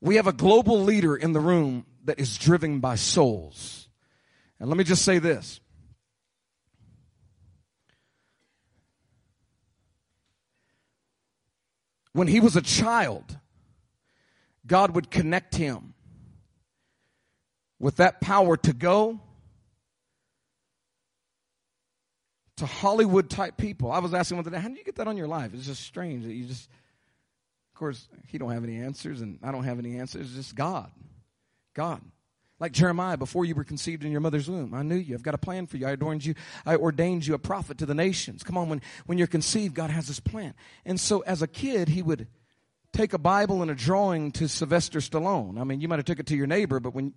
We have a global leader in the room that is driven by souls. And let me just say this. When he was a child, God would connect him with that power to go to Hollywood type people. I was asking one today, how did you get that on your life? It's just strange that you just, course, he don't have any answers and I don't have any answers. It's just God. God. Like Jeremiah, before you were conceived in your mother's womb, I knew you. I've got a plan for you. I ordained you. I ordained you a prophet to the nations. Come on, when, when you're conceived, God has this plan. And so as a kid, he would take a Bible and a drawing to Sylvester Stallone. I mean, you might have took it to your neighbor, but when,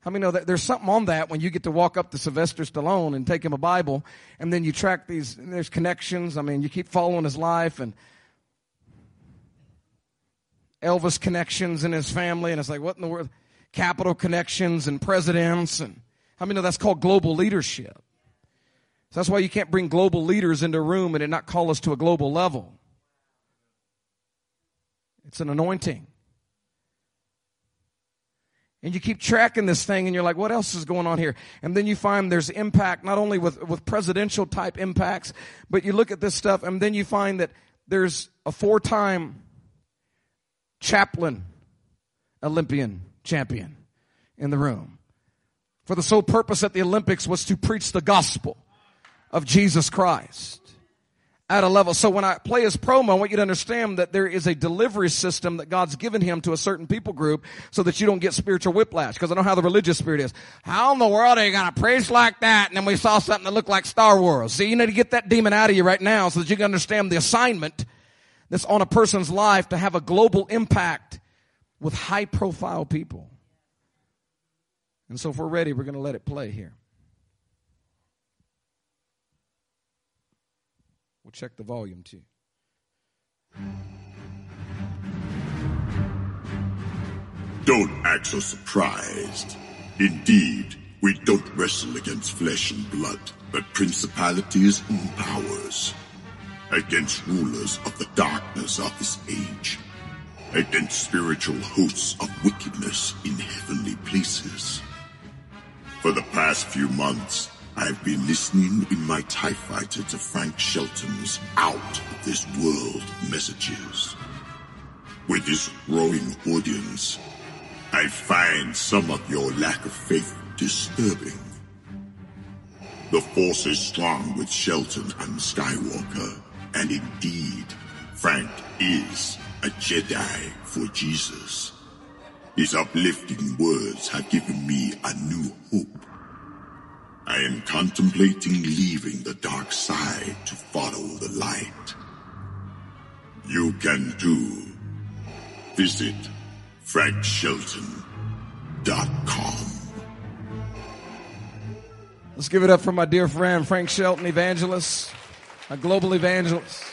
how many know that there's something on that when you get to walk up to Sylvester Stallone and take him a Bible and then you track these, there's connections. I mean, you keep following his life and Elvis connections in his family and it's like, what in the world? capital connections and presidents and how many know that's called global leadership? So that's why you can't bring global leaders into a room and it not call us to a global level. It's an anointing. And you keep tracking this thing and you're like, what else is going on here? And then you find there's impact, not only with, with presidential type impacts, but you look at this stuff and then you find that there's a four time chaplain Olympian champion in the room. For the sole purpose at the Olympics was to preach the gospel of Jesus Christ at a level. So when I play his promo, I want you to understand that there is a delivery system that God's given him to a certain people group so that you don't get spiritual whiplash. Because I know how the religious spirit is. How in the world are you going to preach like that? And then we saw something that looked like Star Wars. See, you need to get that demon out of you right now so that you can understand the assignment that's on a person's life to have a global impact with high profile people. And so if we're ready, we're going to let it play here. We'll check the volume too. Don't act so surprised. Indeed, we don't wrestle against flesh and blood, but principalities and powers. Against rulers of the darkness of this age against spiritual hosts of wickedness in heavenly places. For the past few months, I've been listening in my TIE fighter to Frank Shelton's Out of This World messages. With this growing audience, I find some of your lack of faith disturbing. The force is strong with Shelton and Skywalker, and indeed, Frank is a Jedi for Jesus. His uplifting words have given me a new hope. I am contemplating leaving the dark side to follow the light. You can too. Visit frankshelton.com. Let's give it up for my dear friend Frank Shelton, evangelist, a global evangelist.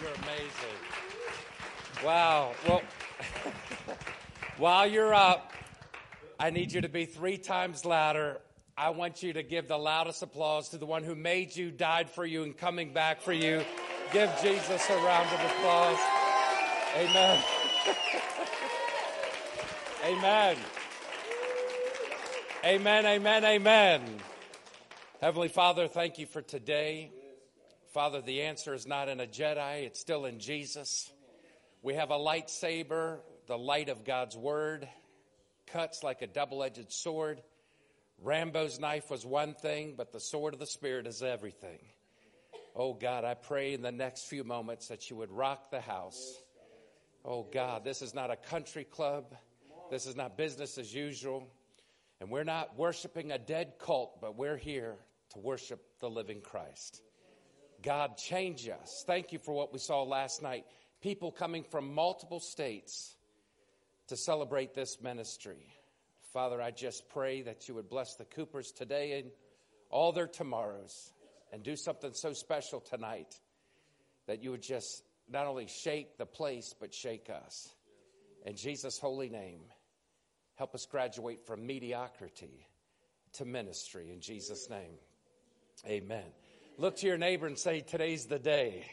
You're amazing. Wow. Well, while you're up, I need you to be three times louder. I want you to give the loudest applause to the one who made you, died for you, and coming back for you. Give Jesus a round of applause. Amen. amen. Amen, amen, amen. Heavenly Father, thank you for today. Father, the answer is not in a Jedi, it's still in Jesus. We have a lightsaber, the light of God's word, cuts like a double edged sword. Rambo's knife was one thing, but the sword of the Spirit is everything. Oh God, I pray in the next few moments that you would rock the house. Oh God, this is not a country club. This is not business as usual. And we're not worshiping a dead cult, but we're here to worship the living Christ. God, change us. Thank you for what we saw last night people coming from multiple states to celebrate this ministry. Father, I just pray that you would bless the Coopers today and all their tomorrows and do something so special tonight that you would just not only shake the place, but shake us. In Jesus' holy name, help us graduate from mediocrity to ministry. In Jesus' name, amen. Look to your neighbor and say, Today's the day.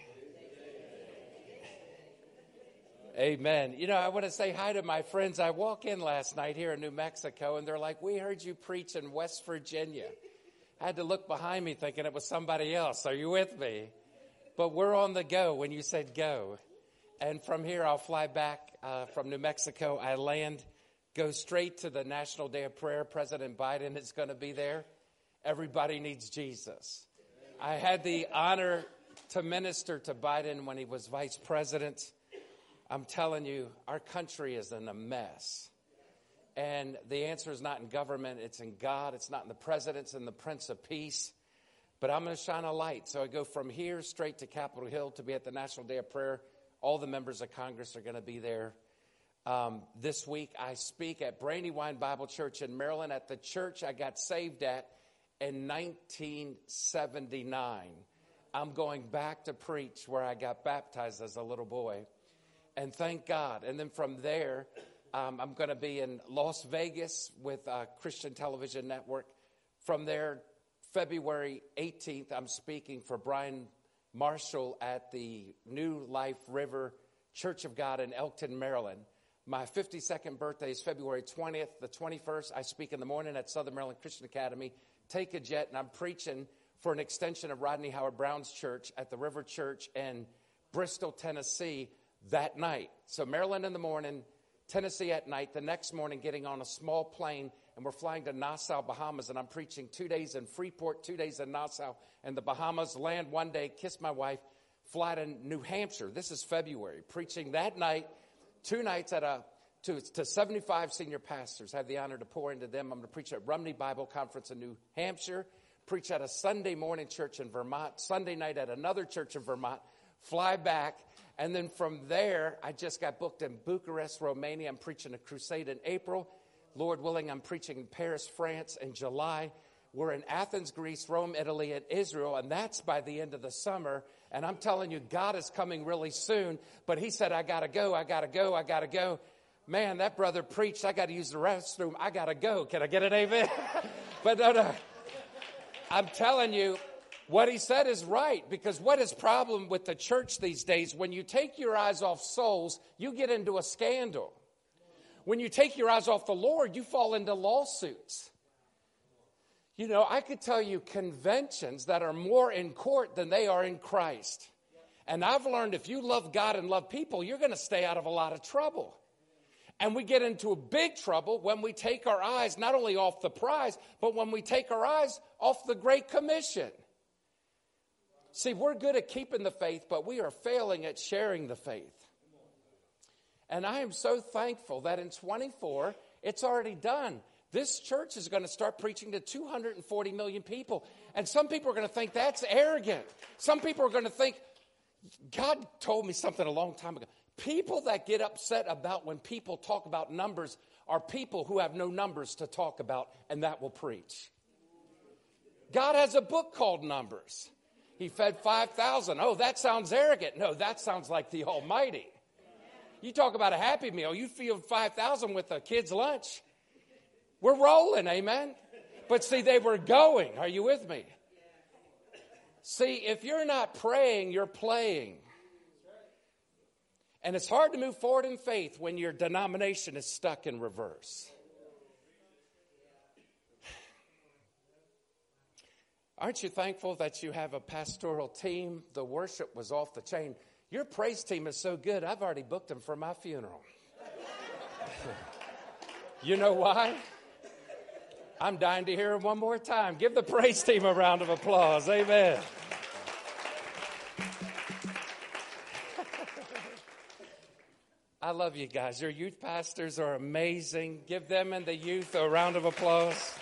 Amen. You know, I want to say hi to my friends. I walk in last night here in New Mexico and they're like, we heard you preach in West Virginia. I had to look behind me thinking it was somebody else. Are you with me? But we're on the go when you said go. And from here, I'll fly back uh, from New Mexico. I land, go straight to the National Day of Prayer. President Biden is going to be there. Everybody needs Jesus. I had the honor to minister to Biden when he was vice president. I'm telling you, our country is in a mess. And the answer is not in government, it's in God. It's not in the president, it's in the Prince of Peace. But I'm going to shine a light. So I go from here straight to Capitol Hill to be at the National Day of Prayer. All the members of Congress are going to be there. Um, this week, I speak at Brandywine Bible Church in Maryland at the church I got saved at in 1979. I'm going back to preach where I got baptized as a little boy. And thank God. And then from there, um, I'm going to be in Las Vegas with uh, Christian Television Network. From there, February 18th, I'm speaking for Brian Marshall at the New Life River Church of God in Elkton, Maryland. My 52nd birthday is February 20th. The 21st, I speak in the morning at Southern Maryland Christian Academy. Take a jet, and I'm preaching for an extension of Rodney Howard-Browne's church at the River Church in Bristol, Tennessee that night. So, Maryland in the morning, Tennessee at night. The next morning, getting on a small plane, and we're flying to Nassau, Bahamas. And I'm preaching two days in Freeport, two days in Nassau, and the Bahamas. Land one day, kiss my wife, fly to New Hampshire. This is February. Preaching that night, two nights at a to, to 75 senior pastors. I have the honor to pour into them. I'm going to preach at Rumney Bible Conference in New Hampshire preach at a Sunday morning church in Vermont, Sunday night at another church in Vermont, fly back, and then from there, I just got booked in Bucharest, Romania. I'm preaching a crusade in April. Lord willing, I'm preaching in Paris, France in July. We're in Athens, Greece, Rome, Italy, and Israel, and that's by the end of the summer. And I'm telling you, God is coming really soon. But He said, I gotta go, I gotta go, I gotta go. Man, that brother preached, I gotta use the restroom, I gotta go. Can I get an amen? but no, no. I'm telling you, what he said is right because what is problem with the church these days when you take your eyes off souls you get into a scandal when you take your eyes off the lord you fall into lawsuits you know i could tell you conventions that are more in court than they are in christ and i've learned if you love god and love people you're going to stay out of a lot of trouble and we get into a big trouble when we take our eyes not only off the prize, but when we take our eyes off the Great Commission. See, we're good at keeping the faith, but we are failing at sharing the faith. And I am so thankful that in 24, it's already done. This church is going to start preaching to 240 million people. And some people are going to think that's arrogant. Some people are going to think, God told me something a long time ago. People that get upset about when people talk about numbers are people who have no numbers to talk about, and that will preach. God has a book called Numbers. He fed 5,000. Oh, that sounds arrogant. No, that sounds like the Almighty. You talk about a happy meal, you feed 5,000 with a kid's lunch. We're rolling, amen? But see, they were going. Are you with me? See, if you're not praying, you're playing. And it's hard to move forward in faith when your denomination is stuck in reverse. Aren't you thankful that you have a pastoral team? The worship was off the chain. Your praise team is so good, I've already booked them for my funeral. you know why? I'm dying to hear it one more time. Give the praise team a round of applause. Amen. I love you guys. Your youth pastors are amazing. Give them and the youth a round of applause.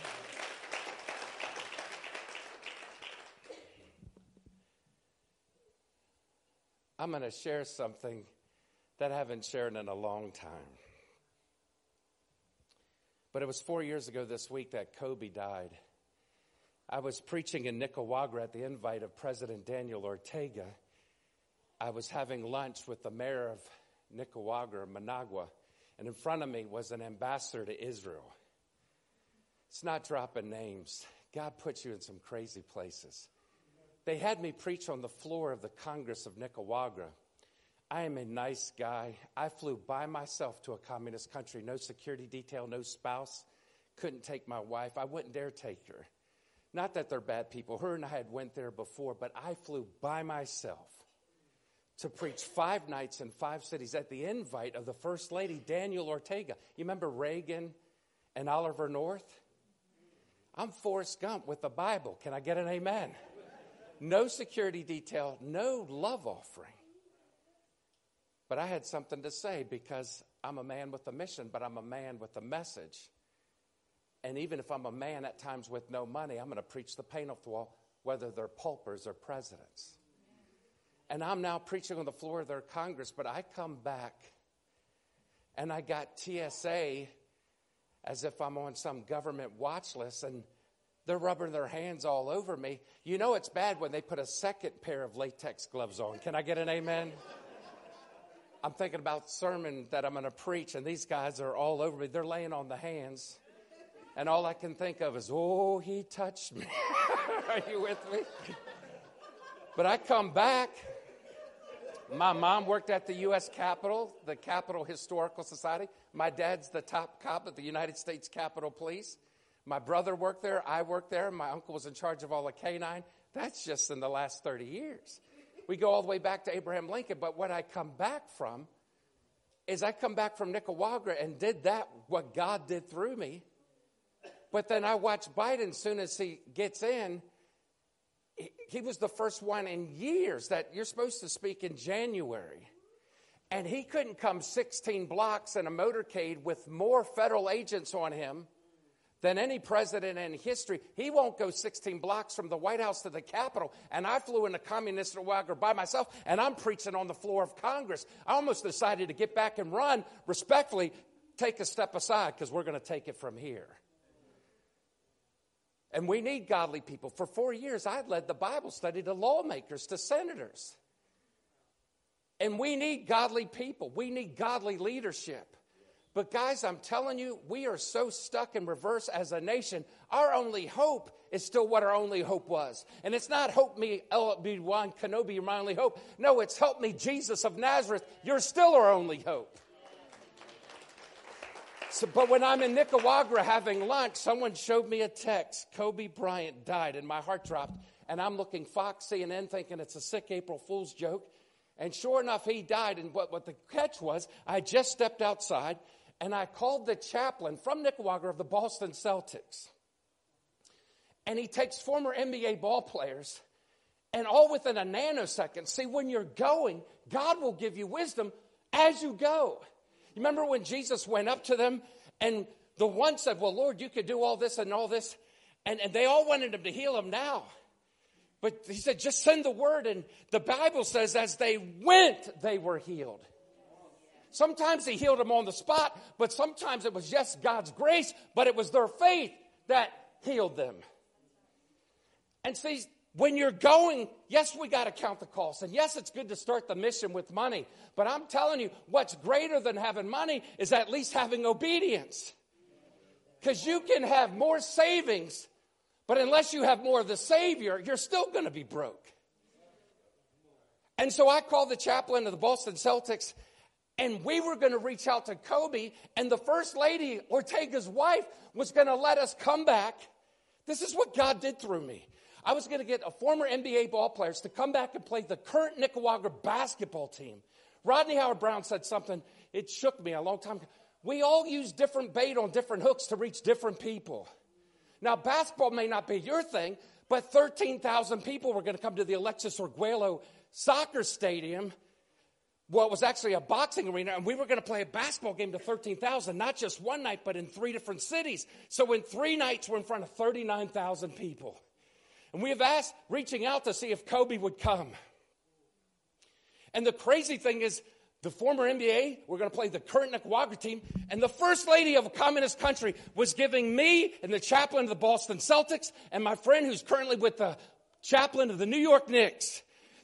I'm going to share something that I haven't shared in a long time. But it was four years ago this week that Kobe died. I was preaching in Nicaragua at the invite of President Daniel Ortega. I was having lunch with the mayor of Nicaragua, Managua, and in front of me was an ambassador to Israel. It's not dropping names. God puts you in some crazy places. They had me preach on the floor of the Congress of Nicaragua. I am a nice guy. I flew by myself to a communist country, no security detail, no spouse. Couldn't take my wife. I wouldn't dare take her. Not that they're bad people. Her and I had went there before, but I flew by myself to preach five nights in five cities at the invite of the First Lady, Daniel Ortega. You remember Reagan and Oliver North? I'm Forrest Gump with the Bible. Can I get an amen? No security detail, no love offering. But I had something to say because I'm a man with a mission, but I'm a man with a message. And even if I'm a man at times with no money, I'm going to preach the pain off the wall, whether they're pulpers or presidents. And I'm now preaching on the floor of their Congress, but I come back and I got TSA as if I'm on some government watch list and they're rubbing their hands all over me. You know it's bad when they put a second pair of latex gloves on. Can I get an amen? I'm thinking about sermon that I'm going to preach, and these guys are all over me. They're laying on the hands. And all I can think of is, oh, he touched me. are you with me? But I come back. My mom worked at the U.S. Capitol, the Capitol Historical Society. My dad's the top cop at the United States Capitol Police. My brother worked there. I worked there. My uncle was in charge of all the canine. That's just in the last 30 years. We go all the way back to Abraham Lincoln. But what I come back from is I come back from Nicaragua and did that, what God did through me. But then I watch Biden as soon as he gets in. He was the first one in years that you're supposed to speak in January. And he couldn't come 16 blocks in a motorcade with more federal agents on him than any president in history. He won't go 16 blocks from the White House to the Capitol. And I flew in a communist wagon by myself, and I'm preaching on the floor of Congress. I almost decided to get back and run, respectfully, take a step aside because we're going to take it from here. And we need godly people. For four years, I led the Bible study to lawmakers, to senators. And we need godly people. We need godly leadership. But, guys, I'm telling you, we are so stuck in reverse as a nation. Our only hope is still what our only hope was. And it's not hope me, Obi-Wan Kenobi, you're my only hope. No, it's help me, Jesus of Nazareth. You're still our only hope. So, but when I'm in Nicaragua having lunch, someone showed me a text. Kobe Bryant died, and my heart dropped. And I'm looking Fox CNN thinking it's a sick April Fool's joke. And sure enough, he died. And what, what the catch was, I just stepped outside and I called the chaplain from Nicaragua of the Boston Celtics. And he takes former NBA ball players, and all within a nanosecond. See, when you're going, God will give you wisdom as you go. Remember when Jesus went up to them, and the one said, Well, Lord, you could do all this and all this. And, and they all wanted him to heal him now. But he said, Just send the word. And the Bible says, as they went, they were healed. Sometimes he healed them on the spot, but sometimes it was just God's grace, but it was their faith that healed them. And see, when you're going, yes, we got to count the cost. And yes, it's good to start the mission with money. But I'm telling you, what's greater than having money is at least having obedience. Because you can have more savings, but unless you have more of the Savior, you're still going to be broke. And so I called the chaplain of the Boston Celtics and we were going to reach out to Kobe, and the first lady, Ortega's wife, was going to let us come back. This is what God did through me. I was going to get a former NBA ball players to come back and play the current Nicaragua basketball team. Rodney Howard-Browne said something, it shook me a long time. We all use different bait on different hooks to reach different people. Now, basketball may not be your thing, but 13,000 people were going to come to the Alexis Arguello soccer stadium well, it was actually a boxing arena, and we were going to play a basketball game to 13,000, not just one night, but in three different cities. So in three nights, we're in front of 39,000 people. And we have asked, reaching out to see if Kobe would come. And the crazy thing is, the former NBA, we're going to play the current Nicaragua team, and the first lady of a communist country was giving me and the chaplain of the Boston Celtics and my friend who's currently with the chaplain of the New York Knicks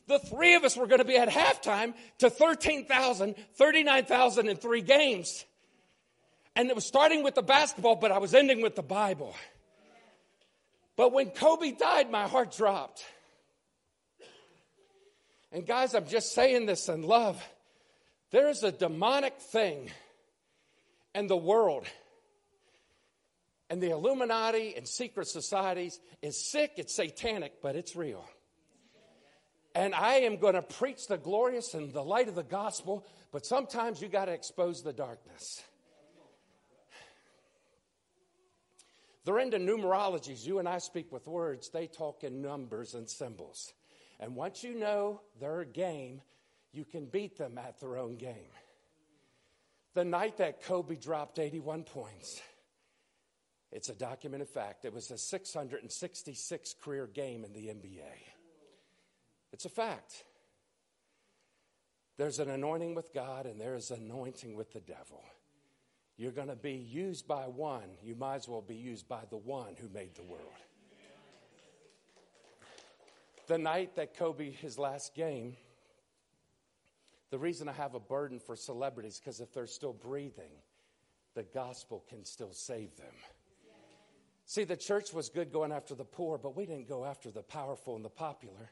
the three of us were going to be at halftime to 13,000, 39,000 in three games. And it was starting with the basketball, but I was ending with the Bible. But when Kobe died, my heart dropped. And guys, I'm just saying this in love. There is a demonic thing in the world. And the Illuminati and secret societies is sick, it's satanic, but it's real. And I am going to preach the glorious and the light of the gospel, but sometimes you got to expose the darkness. They're into numerologies. You and I speak with words, they talk in numbers and symbols. And once you know their game, you can beat them at their own game. The night that Kobe dropped 81 points, it's a documented fact. It was a 666 career game in the NBA. It's a fact. There's an anointing with God and there is anointing with the devil. You're going to be used by one. You might as well be used by the one who made the world. The night that Kobe, his last game, the reason I have a burden for celebrities because if they're still breathing, the gospel can still save them. See, the church was good going after the poor, but we didn't go after the powerful and the popular.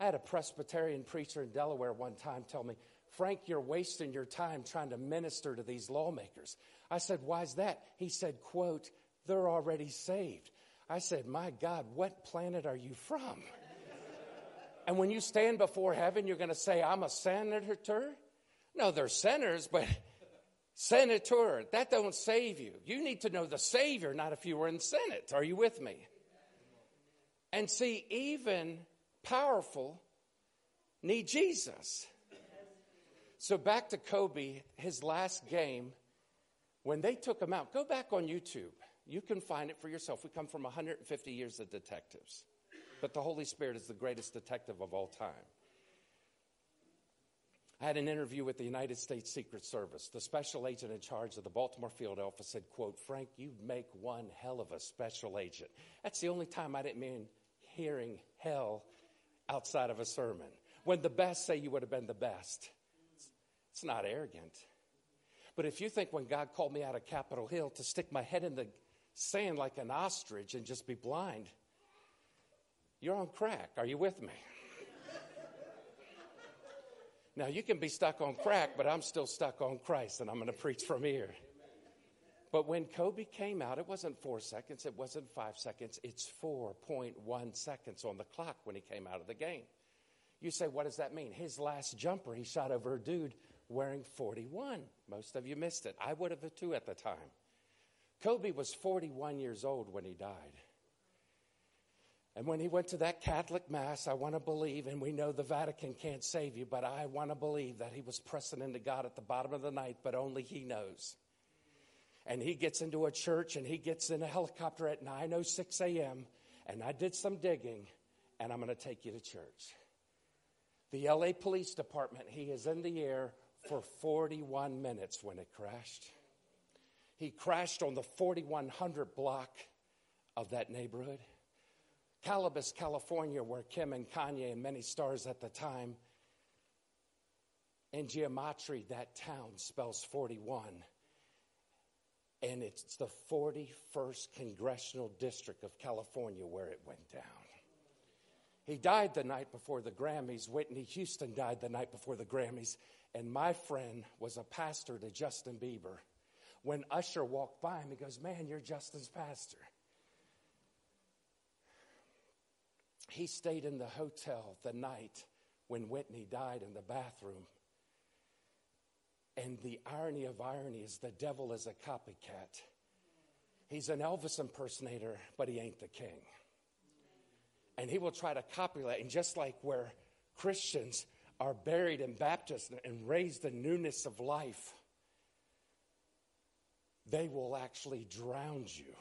I had a Presbyterian preacher in Delaware one time tell me, Frank, you're wasting your time trying to minister to these lawmakers. I said, Why's that? He said, quote, they're already saved. I said, My God, what planet are you from? and when you stand before heaven, you're going to say, I'm a senator? No, they're sinners, but senator, that don't save you. You need to know the Savior, not if you were in Senate. Are you with me? And see, even powerful need Jesus. So back to Kobe, his last game, when they took him out, go back on YouTube. You can find it for yourself. We come from 150 years of detectives, but the Holy Spirit is the greatest detective of all time. I had an interview with the United States Secret Service. The special agent in charge of the Baltimore field office said, quote, Frank, you make one hell of a special agent. That's the only time I didn't mean hearing hell outside of a sermon. When the best say you would have been the best. It's not arrogant. But if you think when God called me out of Capitol Hill to stick my head in the sand like an ostrich and just be blind, you're on crack. Are you with me? now, you can be stuck on crack, but I'm still stuck on Christ, and I'm going to preach from here. But when Kobe came out, it wasn't four seconds, it wasn't five seconds, it's 4.1 seconds on the clock when he came out of the game. You say, what does that mean? His last jumper, he shot over a dude wearing 41. Most of you missed it. I would have too at the time. Kobe was 41 years old when he died. And when he went to that Catholic Mass, I want to believe, and we know the Vatican can't save you, but I want to believe that he was pressing into God at the bottom of the night, but only he knows. And he gets into a church and he gets in a helicopter at 9.06 a.m., and I did some digging, and I'm going to take you to church. The LA Police Department, he is in the air for 41 minutes when it crashed. He crashed on the 4100 block of that neighborhood. Calabasas, California, where Kim and Kanye and many stars at the time, in gematria, that town spells 41. And it's the 41st Congressional District of California where it went down. He died the night before the Grammys. Whitney Houston died the night before the Grammys. And my friend was a pastor to Justin Bieber. When Usher walked by him, he goes, Man, you're Justin's pastor. He stayed in the hotel the night when Whitney died in the bathroom. And the irony of irony is the devil is a copycat. He's an Elvis impersonator, but he ain't the king. And he will try to copy that. And just like where Christians are buried in baptism and raised in newness of life, they will actually drown you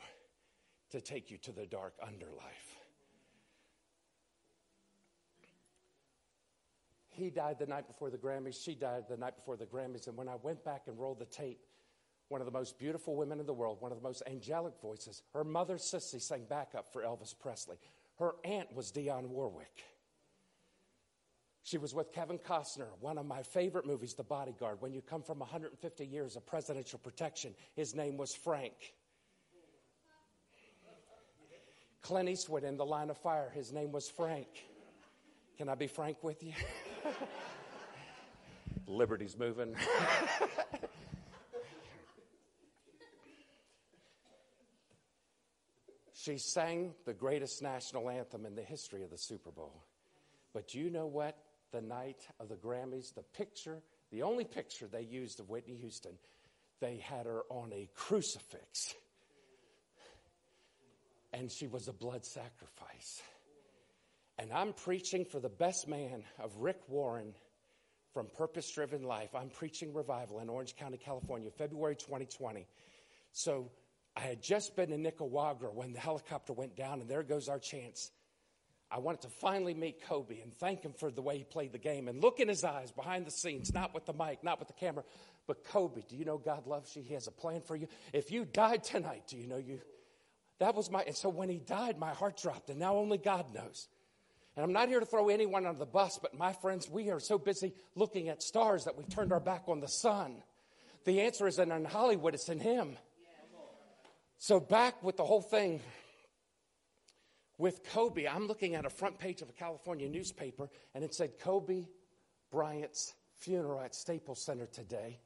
to take you to the dark underlife. He died the night before the Grammys. She died the night before the Grammys. And when I went back and rolled the tape, one of the most beautiful women in the world, one of the most angelic voices, her mother, Cissy, sang backup for Elvis Presley. Her aunt was Dionne Warwick. She was with Kevin Costner, one of my favorite movies, The Bodyguard. When you come from 150 years of presidential protection, his name was Frank. Clint Eastwood in The Line of Fire, his name was Frank. Can I be frank with you? Liberty's moving. she sang the greatest national anthem in the history of the Super Bowl. But you know what? The night of the Grammys, the picture, the only picture they used of Whitney Houston, they had her on a crucifix. And she was a blood sacrifice. And I'm preaching for the best man of Rick Warren from Purpose Driven Life. I'm preaching revival in Orange County, California, February 2020. So I had just been in Nicaragua when the helicopter went down, and there goes our chance. I wanted to finally meet Kobe and thank him for the way he played the game and look in his eyes behind the scenes, not with the mic, not with the camera, but Kobe, do you know God loves you? He has a plan for you. If you died tonight, do you know you? That was my, and so when he died, my heart dropped, and now only God knows. And I'm not here to throw anyone under the bus, but my friends, we are so busy looking at stars that we've turned our back on the sun. The answer isn't in Hollywood, it's in Him. So, back with the whole thing with Kobe, I'm looking at a front page of a California newspaper, and it said Kobe Bryant's funeral at Staples Center today.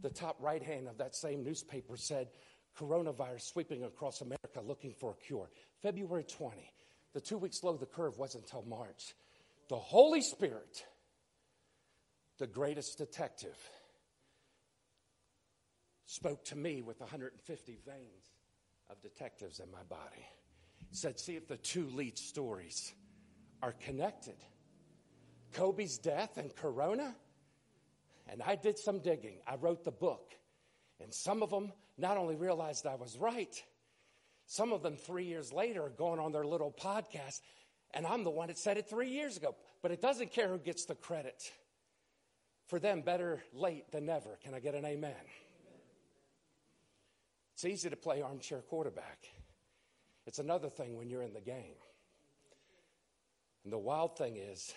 The top right hand of that same newspaper said, Coronavirus sweeping across America looking for a cure. February 20. The two weeks low the curve wasn't until March. The Holy Spirit, the greatest detective, spoke to me with 150 veins of detectives in my body. Said, see if the two lead stories are connected. Kobe's death and Corona. And I did some digging. I wrote the book. And some of them not only realized I was right, some of them three years later are going on their little podcast, and I'm the one that said it three years ago. But it doesn't care who gets the credit. For them, better late than never. Can I get an amen? It's easy to play armchair quarterback. It's another thing when you're in the game. And the wild thing is,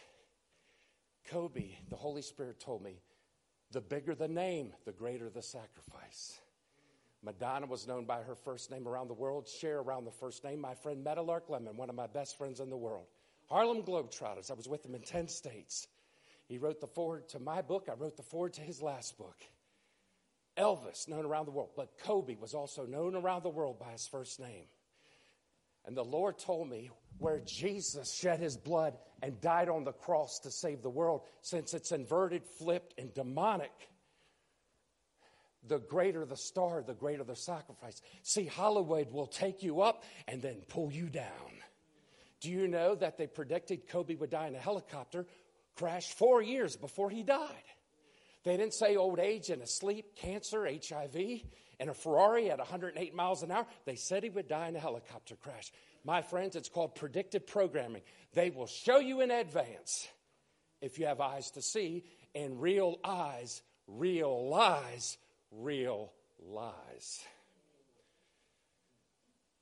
Kobe, the Holy Spirit told me, the bigger the name, the greater the sacrifice. Madonna was known by her first name around the world. Cher around the first name. My friend Meadowlark Lemon, one of my best friends in the world. Harlem Globetrotters. I was with him in 10 states. He wrote the forward to my book. I wrote the forward to his last book. Elvis, known around the world. But Kobe was also known around the world by his first name. And the Lord told me where Jesus shed his blood and died on the cross to save the world, since it's inverted, flipped, and demonic the greater the star, the greater the sacrifice. See, Hollywood will take you up and then pull you down. Do you know that they predicted Kobe would die in a helicopter crash four years before he died? They didn't say old age and asleep, cancer, HIV, and a Ferrari at 108 miles an hour. They said he would die in a helicopter crash. My friends, it's called predictive programming. They will show you in advance if you have eyes to see, and real eyes real lies, real lies.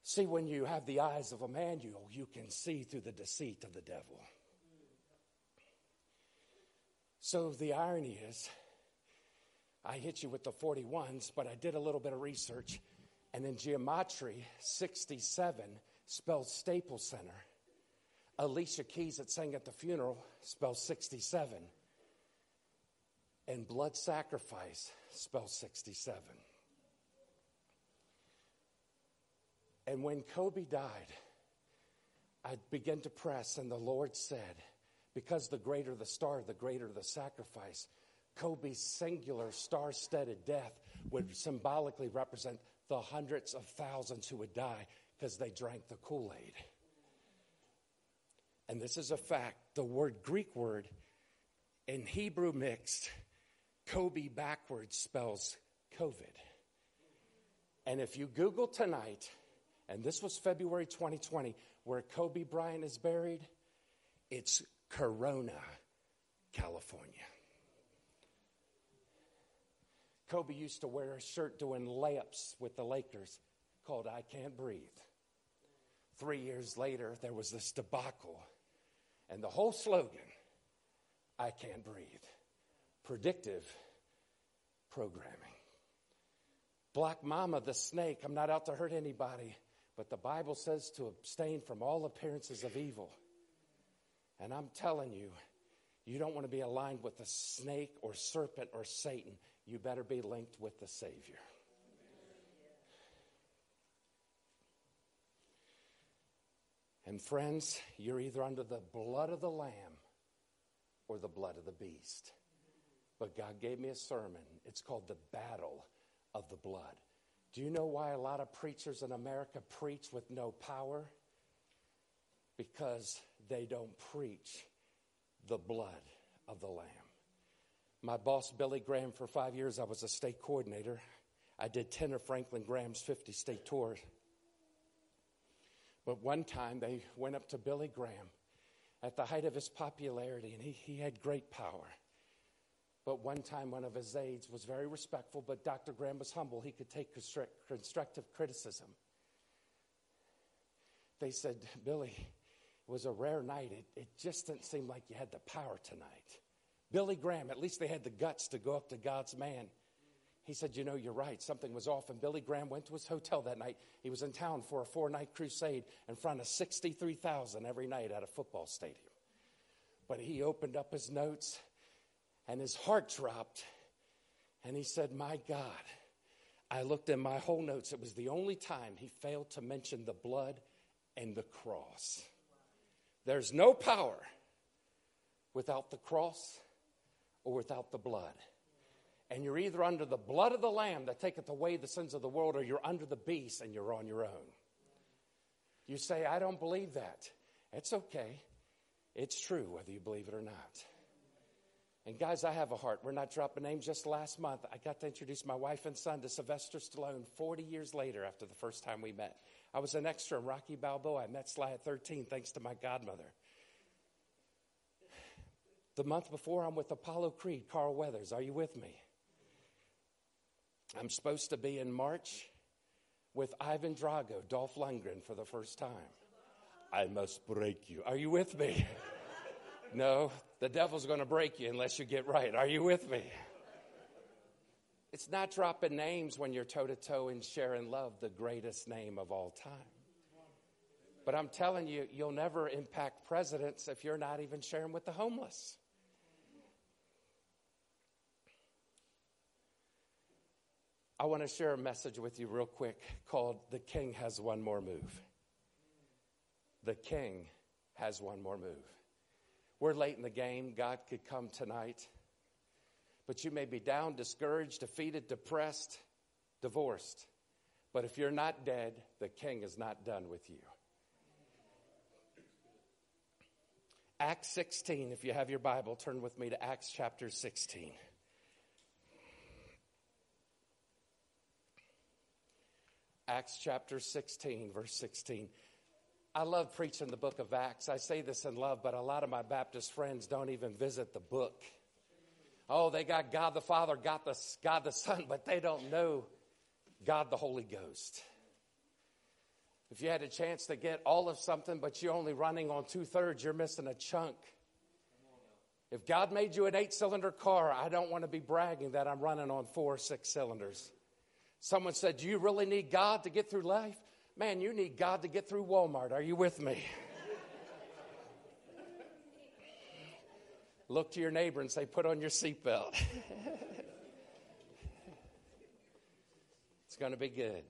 See, when you have the eyes of Emmanuel, you can see through the deceit of the devil. So the irony is, I hit you with the 41s, but I did a little bit of research, and in gematria, 67 spells Staples Center. Alicia Keys that sang at the funeral spells 67. And blood sacrifice spells 67. And when Kobe died, I began to press, and the Lord said, because the greater the star, the greater the sacrifice. Kobe's singular star studded death would symbolically represent the hundreds of thousands who would die because they drank the Kool Aid. And this is a fact. The word, Greek word, in Hebrew mixed, Kobe backwards spells COVID. And if you Google tonight, and this was February 2020, where Kobe Bryant is buried, it's Corona, California. Kobe used to wear a shirt doing layups with the Lakers called I Can't Breathe. Three years later, there was this debacle, and the whole slogan, I Can't Breathe predictive programming. Black Mamba, the snake, I'm not out to hurt anybody, but the Bible says to abstain from all appearances of evil. And I'm telling you, You don't want to be aligned with a snake or serpent or Satan. You better be linked with the Savior. And friends, you're either under the blood of the Lamb or the blood of the beast. But God gave me a sermon. It's called The Battle of the Blood. Do you know why a lot of preachers in America preach with no power? Because they don't preach the blood of the Lamb. My boss, Billy Graham, for five years, I was a state coordinator. I did 10 of Franklin Graham's 50 state tours. But one time they went up to Billy Graham at the height of his popularity, and he, he had great power. But one time, one of his aides was very respectful, but Dr. Graham was humble. He could take constructive criticism. They said, Billy, it was a rare night. It, it just didn't seem like you had the power tonight. Billy Graham, at least they had the guts to go up to God's man. He said, You know, you're right. Something was off. And Billy Graham went to his hotel that night. He was in town for a four night crusade in front of 63,000 every night at a football stadium. But he opened up his notes and his heart dropped. And he said, My God. I looked in my whole notes. It was the only time he failed to mention the blood and the cross. There's no power without the cross or without the blood. And you're either under the blood of the Lamb that taketh away the sins of the world, or you're under the beast and you're on your own. You say, I don't believe that. It's okay. It's true whether you believe it or not. And guys, I have a heart. We're not dropping names. Just last month, I got to introduce my wife and son to Sylvester Stallone 40 years later after the first time we met. I was an extra in Rocky Balboa. I met Sly at 13 thanks to my godmother. The month before, I'm with Apollo Creed, Carl Weathers. Are you with me? I'm supposed to be in March with Ivan Drago, Dolph Lundgren for the first time. I must break you. Are you with me? no, the devil's going to break you unless you get right. Are you with me? It's not dropping names when you're toe to toe and sharing love, the greatest name of all time. But I'm telling you, you'll never impact presidents if you're not even sharing with the homeless. I want to share a message with you real quick called The King Has One More Move. The King has one more move. We're late in the game. God could come tonight. But you may be down, discouraged, defeated, depressed, divorced. But if you're not dead, the king is not done with you. Acts 16, if you have your Bible, turn with me to Acts chapter 16. Acts chapter 16, verse 16. I love preaching the book of Acts. I say this in love, but a lot of my Baptist friends don't even visit the book. Oh, they got God the Father, got the, God the Son, but they don't know God the Holy Ghost. If you had a chance to get all of something, but you're only running on two thirds, you're missing a chunk. If God made you an eight cylinder car, I don't want to be bragging that I'm running on four or six cylinders. Someone said, Do you really need God to get through life? Man, you need God to get through Walmart. Are you with me? Look to your neighbor and say, Put on your seatbelt. it's going to be good.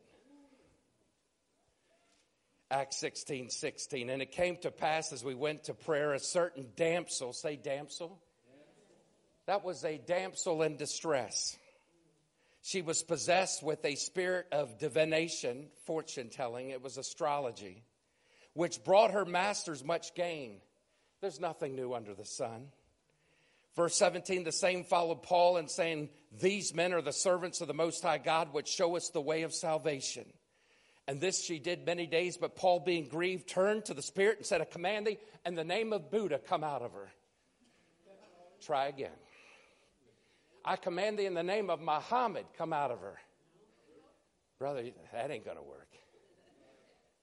Acts 16 16. And it came to pass as we went to prayer, a certain damsel, say damsel. That was a damsel in distress. She was possessed with a spirit of divination, fortune telling. It was astrology, which brought her masters much gain. There's nothing new under the sun. Verse 17, the same followed Paul in saying, These men are the servants of the Most High God, which show us the way of salvation. And this she did many days, but Paul, being grieved, turned to the Spirit and said, I command thee, and the name of Buddha come out of her. Try again. I command thee in the name of Muhammad come out of her. Brother, that ain't going to work.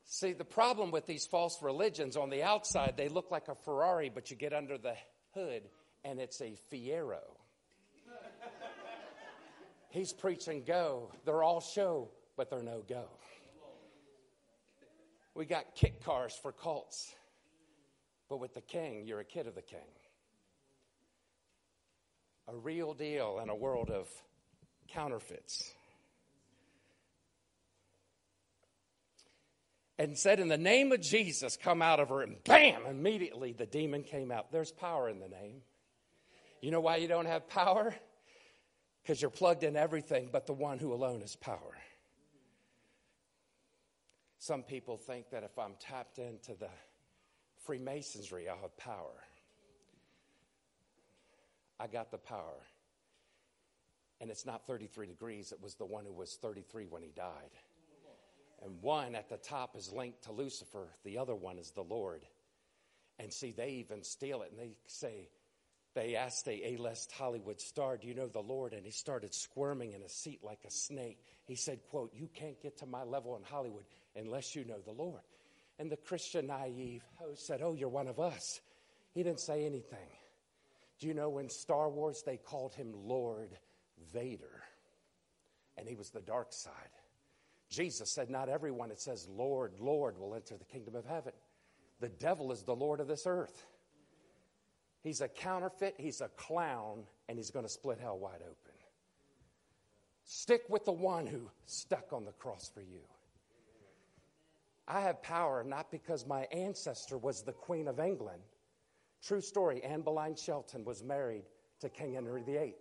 See, the problem with these false religions on the outside, they look like a Ferrari, but you get under the hood and it's a Fiero. He's preaching go. They're all show, but they're no go. We got kit cars for cults. But with the king, you're a kid of the king. A real deal in a world of counterfeits. And said, In the name of Jesus, come out of her. And bam, immediately the demon came out. There's power in the name. You know why you don't have power? Because you're plugged in everything but the one who alone is power. Some people think that if I'm tapped into the Freemasonry, I'll have power. I got the power. And it's not 33 degrees, it was the one who was 33 when he died. And one at the top is linked to Lucifer, the other one is the Lord. And see, they even steal it and they say, they asked a A-list Hollywood star, do you know the Lord? And he started squirming in a seat like a snake. He said, quote, you can't get to my level in Hollywood unless you know the Lord. And the Christian naive host said, oh, you're one of us. He didn't say anything. Do you know in Star Wars they called him Lord Vader? And he was the dark side. Jesus said, Not everyone that says, Lord, Lord, will enter the kingdom of heaven. The devil is the Lord of this earth. He's a counterfeit, he's a clown, and he's going to split hell wide open. Stick with the one who stuck on the cross for you. I have power not because my ancestor was the Queen of England. True story Anne Boleyn Shelton was married to King Henry VIII.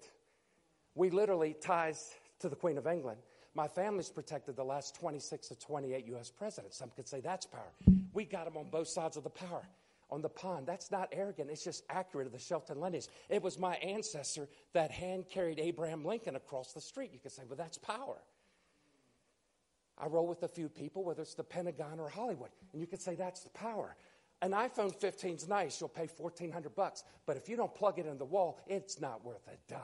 We literally ties to the Queen of England. My family's protected the last 26 to 28 U.S. presidents. Some could say that's power. We got them on both sides of the power on the pond. That's not arrogant, it's just accurate of the Shelton lineage. It was my ancestor that hand carried Abraham Lincoln across the street. You could say, well, that's power. I roll with a few people, whether it's the Pentagon or Hollywood, and you could say that's the power. An iPhone 15 is nice, you'll pay 1400 bucks, but if you don't plug it in the wall, it's not worth a dime.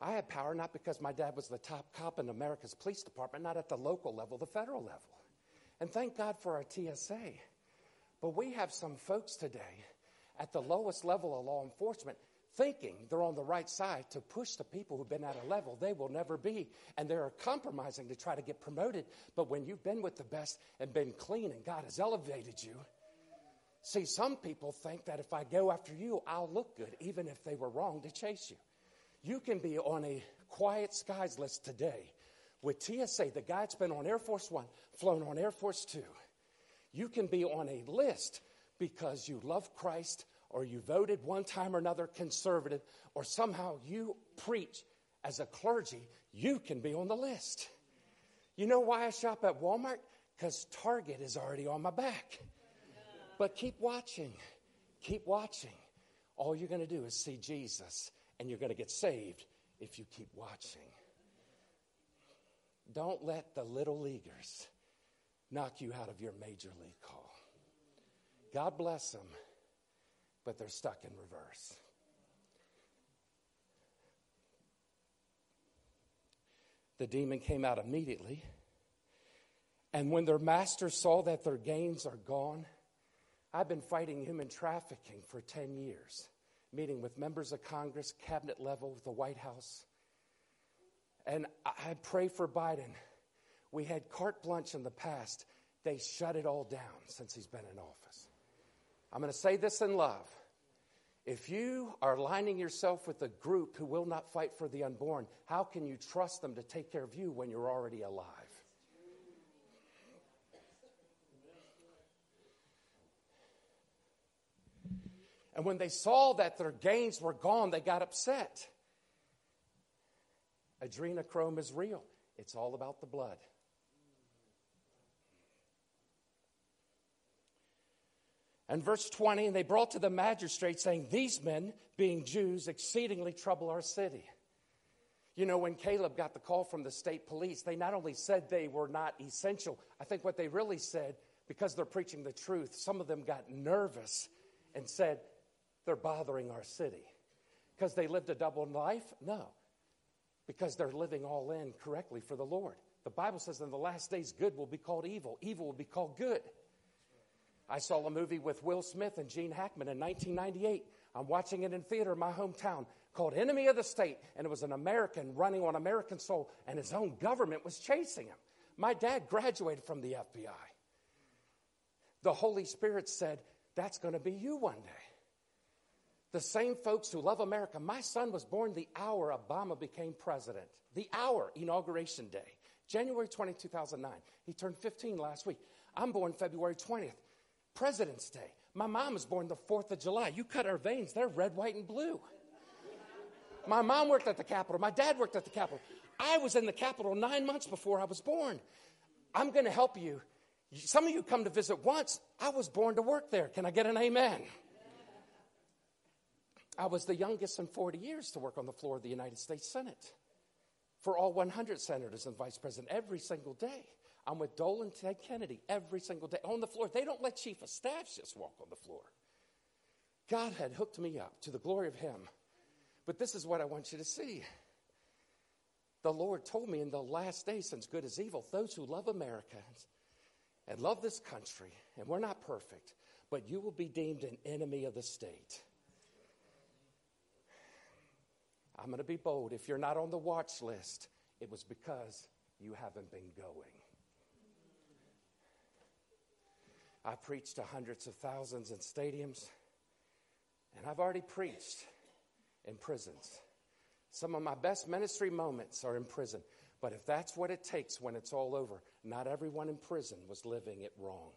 I had power not because my dad was the top cop in America's police department, not at the local level, the federal level. And thank God for our TSA. But we have some folks today at the lowest level of law enforcement thinking they're on the right side to push the people who've been at a level they will never be. And they're compromising to try to get promoted. But when you've been with the best and been clean and God has elevated you, see, some people think that if I go after you, I'll look good, even if they were wrong to chase you. You can be on a quiet skies list today with TSA, the guy that's been on Air Force One, flown on Air Force Two, you can be on a list because you love Christ or you voted one time or another conservative or somehow you preach as a clergy, you can be on the list. You know why I shop at Walmart? Because Target is already on my back. But keep watching. Keep watching. All you're going to do is see Jesus, and you're going to get saved if you keep watching. Don't let the little leaguers knock you out of your major league call. God bless them, but they're stuck in reverse. The demon came out immediately. And when their master saw that their gains are gone, I've been fighting human trafficking for 10 years, meeting with members of Congress, cabinet level, with the White House. And I pray for Biden. We had carte blanche in the past. They shut it all down since he's been in office. I'm going to say this in love. If you are aligning yourself with a group who will not fight for the unborn, how can you trust them to take care of you when you're already alive? And when they saw that their gains were gone, they got upset. Adrenochrome is real. It's all about the blood. And verse 20, and they brought to the magistrate, saying, These men, being Jews, exceedingly trouble our city. You know, when Caleb got the call from the state police, they not only said they were not essential, I think what they really said, because they're preaching the truth, some of them got nervous and said, They're bothering our city. Because they lived a double life? No because they're living all in correctly for the Lord. The Bible says in the last days, good will be called evil, evil will be called good. I saw a movie with Will Smith and Gene Hackman in 1998. I'm watching it in theater in my hometown called Enemy of the State, and it was an American running on American soil, and his own government was chasing him. My dad graduated from the FBI. The Holy Spirit said, That's going to be you one day. The same folks who love America. My son was born the hour Obama became president. The hour, inauguration day. January 20, 2009. He turned 15 last week. I'm born February 20th. President's Day. My mom was born the 4th of July. You cut her veins, they're red, white, and blue. My mom worked at the Capitol. My dad worked at the Capitol. I was in the Capitol nine months before I was born. I'm going to help you. Some of you come to visit once. I was born to work there. Can I get an amen? I was the youngest in 40 years to work on the floor of the United States Senate for all 100 senators and vice president every single day. I'm with Dolan Ted Kennedy every single day on the floor. They don't let chief of staffs just walk on the floor. God had hooked me up to the glory of Him. But this is what I want you to see. The Lord told me in the last days, since good is evil, those who love America and love this country, and we're not perfect, but you will be deemed an enemy of the state. I'm going to be bold. If you're not on the watch list, it was because you haven't been going. I preached to hundreds of thousands in stadiums, and I've already preached in prisons. Some of my best ministry moments are in prison. But if that's what it takes when it's all over, not everyone in prison was living it wrong.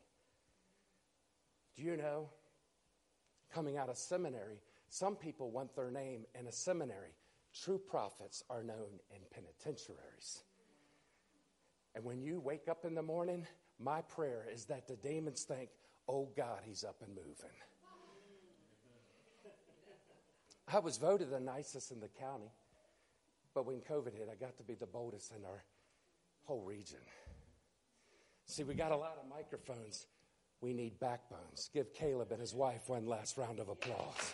Do you know, coming out of seminary, some people want their name in a seminary. True prophets are known in penitentiaries. And when you wake up in the morning, my prayer is that the demons think, oh God, he's up and moving. I was voted the nicest in the county, but when COVID hit, I got to be the boldest in our whole region. See, we got a lot of microphones. We need backbones. Give Caleb and his wife one last round of applause.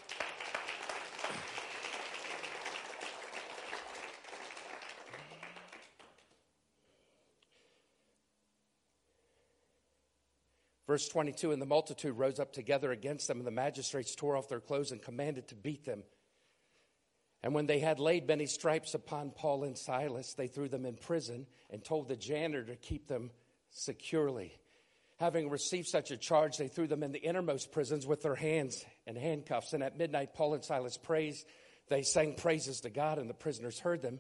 Verse 22 And the multitude rose up together against them, and the magistrates tore off their clothes and commanded to beat them. And when they had laid many stripes upon Paul and Silas, they threw them in prison and told the janitor to keep them securely. Having received such a charge, they threw them in the innermost prisons with their hands and handcuffs. And at midnight, Paul and Silas praised. They sang praises to God, and the prisoners heard them.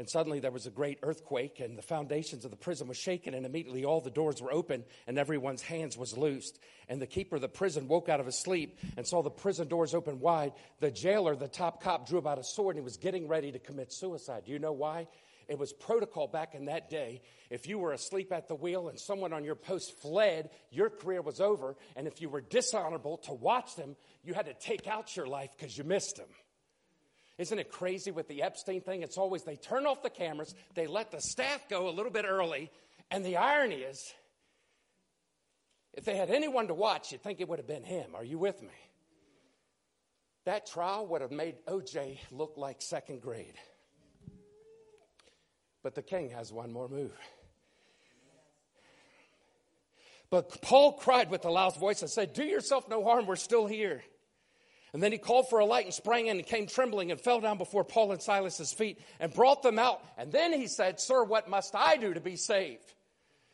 And suddenly there was a great earthquake, and the foundations of the prison were shaken, and immediately all the doors were open, and everyone's hands was loosed. And the keeper of the prison woke out of his sleep and saw the prison doors open wide. The jailer, the top cop, drew out a sword and he was getting ready to commit suicide. Do you know why? It was protocol back in that day. If you were asleep at the wheel and someone on your post fled, your career was over. And if you were dishonorable to watch them, you had to take out your life because you missed them. Isn't it crazy with the Epstein thing? It's always they turn off the cameras, they let the staff go a little bit early, and the irony is, if they had anyone to watch, you'd think it would have been him. Are you with me? That trial would have made OJ look like second grade. But the king has one more move. But Paul cried with a loud voice and said, Do yourself no harm, we're still here. And then he called for a light and sprang in and came trembling and fell down before Paul and Silas's feet and brought them out. And then he said, Sir, what must I do to be saved?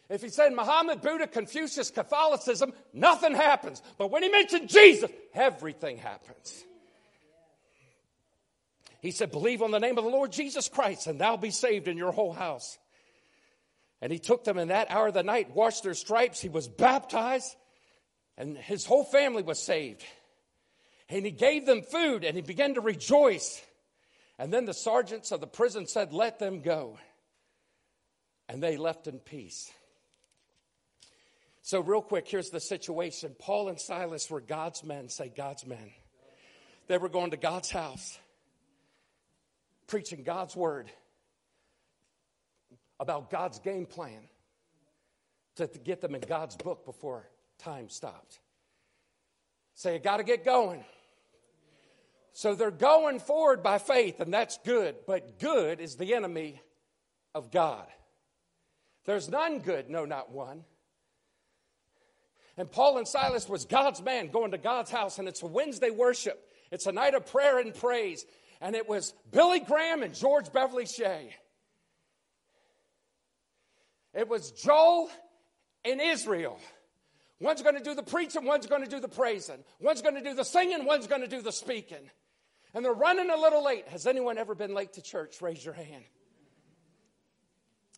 If he said Muhammad, Buddha, Confucius, Catholicism, nothing happens. But when he mentioned Jesus, everything happens. He said, Believe on the name of the Lord Jesus Christ, and thou be saved in your whole house. And he took them in that hour of the night, washed their stripes. He was baptized, and his whole family was saved. And he gave them food and he began to rejoice. And then the sergeants of the prison said, Let them go. And they left in peace. So, real quick, here's the situation Paul and Silas were God's men. Say, God's men. They were going to God's house, preaching God's word about God's game plan to get them in God's book before time stopped. Say, I got to get going. So they're going forward by faith, and that's good. But good is the enemy of God. There's none good, no, not one. And Paul and Silas was God's man going to God's house, and it's a Wednesday worship. It's a night of prayer and praise. And it was Billy Graham and George Beverly Shea. It was Joel and Israel One's going to do the preaching, one's going to do the praising. One's going to do the singing, one's going to do the speaking. And they're running a little late. Has anyone ever been late to church? Raise your hand.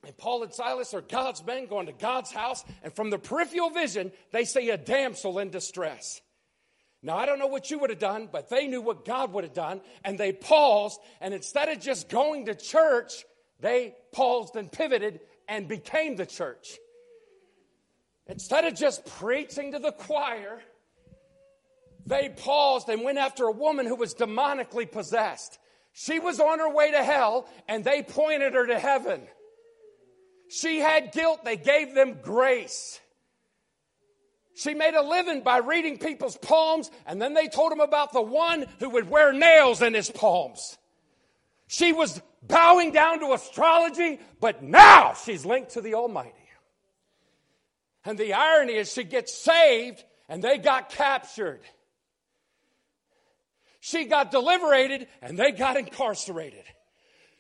And Paul and Silas are God's men going to God's house, and from the peripheral vision, they see a damsel in distress. Now, I don't know what you would have done, but they knew what God would have done, and they paused, and instead of just going to church, they paused and pivoted and became the church. Instead of just preaching to the choir, they paused and went after a woman who was demonically possessed. She was on her way to hell, and they pointed her to heaven. She had guilt, they gave them grace. She made a living by reading people's palms, and then they told him about the one who would wear nails in his palms. She was bowing down to astrology, but now she's linked to the Almighty. And the irony is, she gets saved, and they got captured. She got deliberated, and they got incarcerated.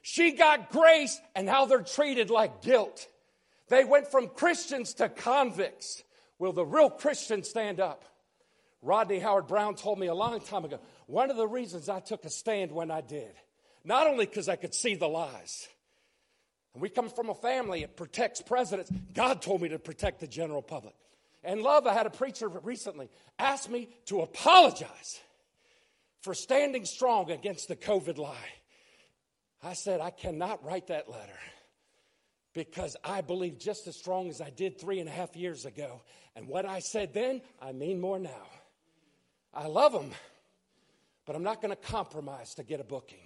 She got grace, and now they're treated like guilt. They went from Christians to convicts. Will the real Christian stand up? Rodney Howard-Browne told me a long time ago one of the reasons I took a stand when I did, not only because I could see the lies, and we come from a family that protects presidents, God told me to protect the general public. And love, I had a preacher recently ask me to apologize for standing strong against the COVID lie. I said, I cannot write that letter because I believe just as strong as I did three and a half years ago. And what I said then, I mean more now. I love them, but I'm not going to compromise to get a booking.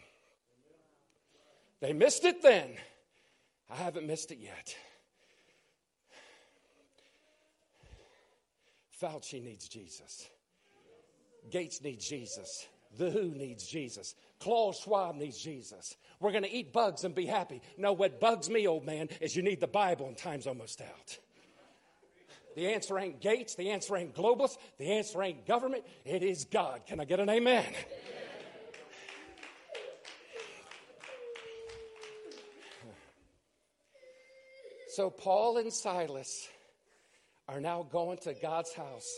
They missed it then. I haven't missed it yet. Fauci needs Jesus. Gates needs Jesus. The WHO needs Jesus. Klaus Schwab needs Jesus. We're going to eat bugs and be happy. No, what bugs me, old man, is you need the Bible and time's almost out. The answer ain't Gates. The answer ain't globalists. The answer ain't government. It is God. Can I get an amen? So Paul and Silas are now going to God's house.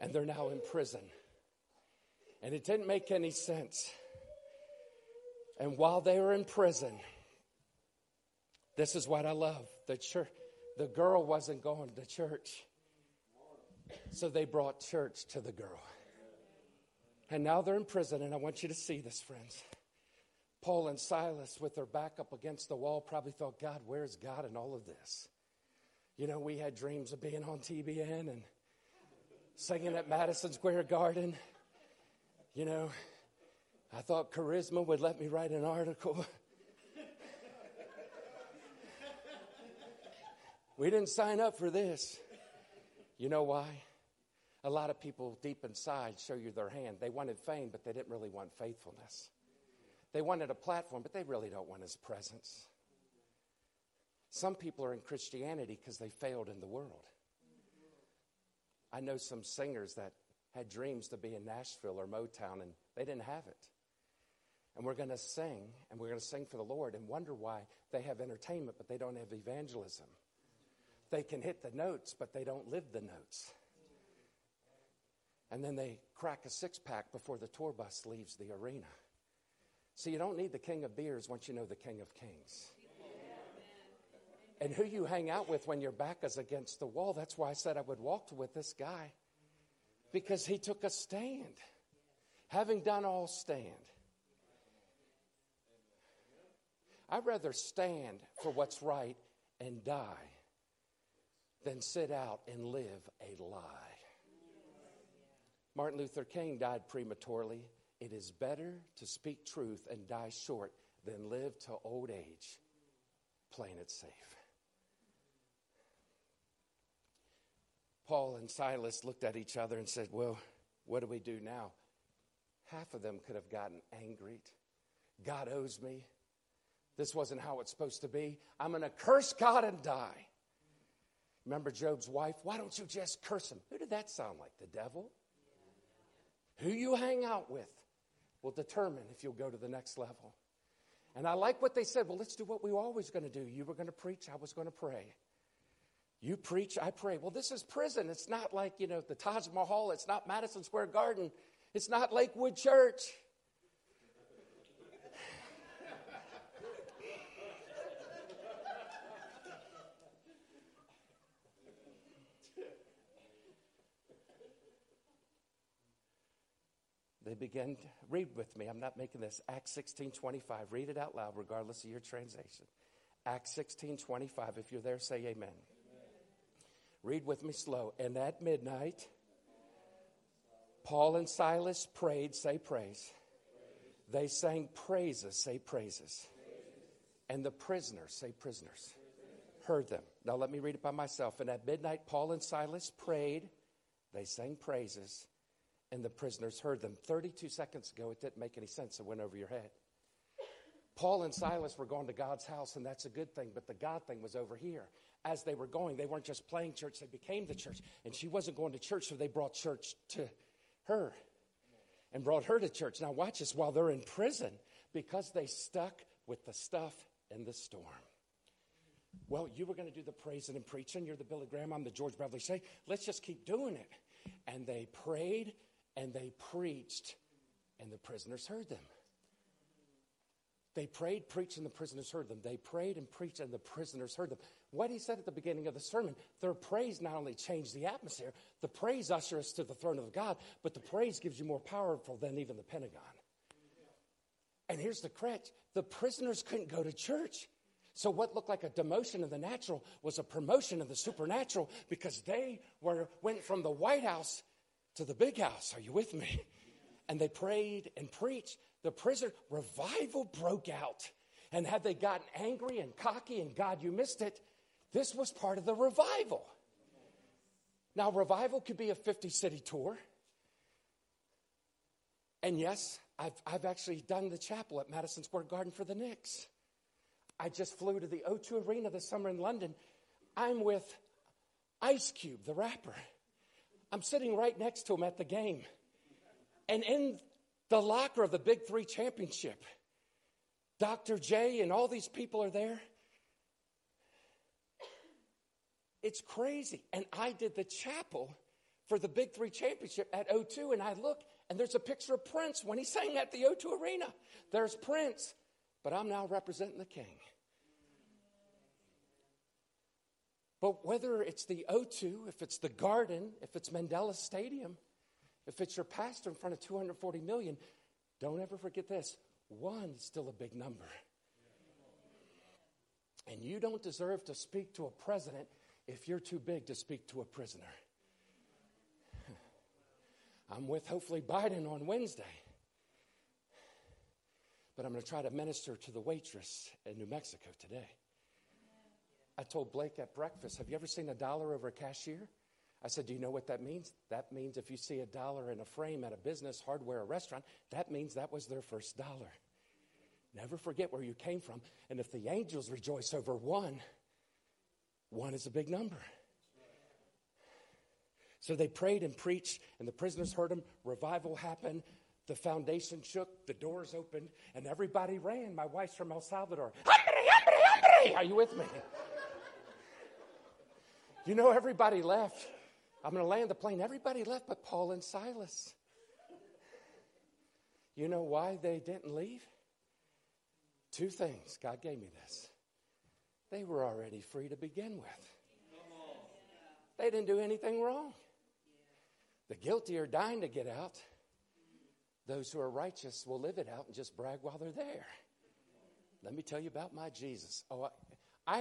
And they're now in prison. And it didn't make any sense. And while they were in prison, this is what I love. The church, the girl wasn't going to church. So they brought church to the girl. And now they're in prison, and I want you to see this, friends. Paul and Silas, with their back up against the wall, probably thought, God, where's God in all of this? You know, we had dreams of being on TBN and singing at Madison Square Garden. You know, I thought charisma would let me write an article. we didn't sign up for this. You know why? A lot of people deep inside show you their hand. They wanted fame, but they didn't really want faithfulness. They wanted a platform, but they really don't want his presence. Some people are in Christianity because they failed in the world. I know some singers that had dreams to be in Nashville or Motown and they didn't have it. And we're going to sing, and we're going to sing for the Lord and wonder why they have entertainment, but they don't have evangelism. They can hit the notes, but they don't live the notes. And then they crack a six pack before the tour bus leaves the arena. See, you don't need the king of beers once you know the king of kings and who you hang out with when your back is against the wall. That's why I said I would walk with this guy because he took a stand. Having done all stand. I'd rather stand for what's right and die than sit out and live a lie. Martin Luther King died prematurely. It is better to speak truth and die short than live to old age playing it safe. Paul and Silas looked at each other and said, Well, what do we do now? Half of them could have gotten angry. God owes me. This wasn't how it's supposed to be. I'm going to curse God and die. Remember Job's wife? Why don't you just curse him? Who did that sound like? The devil? Who you hang out with will determine if you'll go to the next level. And I like what they said. Well, let's do what we were always going to do. You were going to preach, I was going to pray. You preach, I pray. Well, this is prison. It's not like, you know, the Taj Mahal. It's not Madison Square Garden. It's not Lakewood Church. they begin to read with me. I'm not making this. Acts 16 25. Read it out loud, regardless of your translation. Acts 16 25. If you're there, say amen. Read with me slow. And at midnight, Paul and Silas prayed, say praise. They sang praises, say praises. And the prisoners, say prisoners, heard them. Now let me read it by myself. And at midnight, Paul and Silas prayed. They sang praises and the prisoners heard them. 32 seconds ago, it didn't make any sense. It went over your head. Paul and Silas were going to God's house, and that's a good thing, but the God thing was over here. As they were going, they weren't just playing church, they became the church. And she wasn't going to church, so they brought church to her and brought her to church. Now, watch this while they're in prison because they stuck with the stuff in the storm. Well, you were going to do the praising and preaching. You're the Billy Graham. I'm the George Beverly Shea. Let's just keep doing it. And they prayed and they preached, and the prisoners heard them. They prayed, preached, and the prisoners heard them. They prayed and preached, and the prisoners heard them. What he said at the beginning of the sermon, their praise not only changed the atmosphere, the praise ushers us to the throne of God, but the praise gives you more powerful than even the Pentagon. And here's the crutch the prisoners couldn't go to church. So, what looked like a demotion of the natural was a promotion of the supernatural because they were, went from the White House to the big house. Are you with me? And they prayed and preached. The prison revival broke out. And had they gotten angry and cocky and God, you missed it, this was part of the revival. Now, revival could be a 50 city tour. And yes, I've, I've actually done the chapel at Madison Square Garden for the Knicks. I just flew to the O2 Arena this summer in London. I'm with Ice Cube, the rapper. I'm sitting right next to him at the game. And in the locker of the Big Three Championship, Dr. J and all these people are there. It's crazy. And I did the chapel for the Big Three Championship at O2, and I look, and there's a picture of Prince when he sang at the O2 Arena. There's Prince, but I'm now representing the King. But whether it's the O2, if it's the Garden, if it's Mandela Stadium, if it's your pastor in front of 240 million, don't ever forget this one is still a big number. And you don't deserve to speak to a president if you're too big to speak to a prisoner. I'm with hopefully Biden on Wednesday. But I'm going to try to minister to the waitress in New Mexico today. I told Blake at breakfast, Have you ever seen a dollar over a cashier? I said, Do you know what that means? That means if you see a dollar in a frame at a business, hardware, or restaurant, that means that was their first dollar. Never forget where you came from. And if the angels rejoice over one, one is a big number. So they prayed and preached, and the prisoners heard them. Revival happened. The foundation shook, the doors opened, and everybody ran. My wife's from El Salvador. Are you with me? You know, everybody left. I'm going to land the plane. Everybody left but Paul and Silas. You know why they didn't leave? Two things. God gave me this. They were already free to begin with, they didn't do anything wrong. The guilty are dying to get out. Those who are righteous will live it out and just brag while they're there. Let me tell you about my Jesus. Oh, I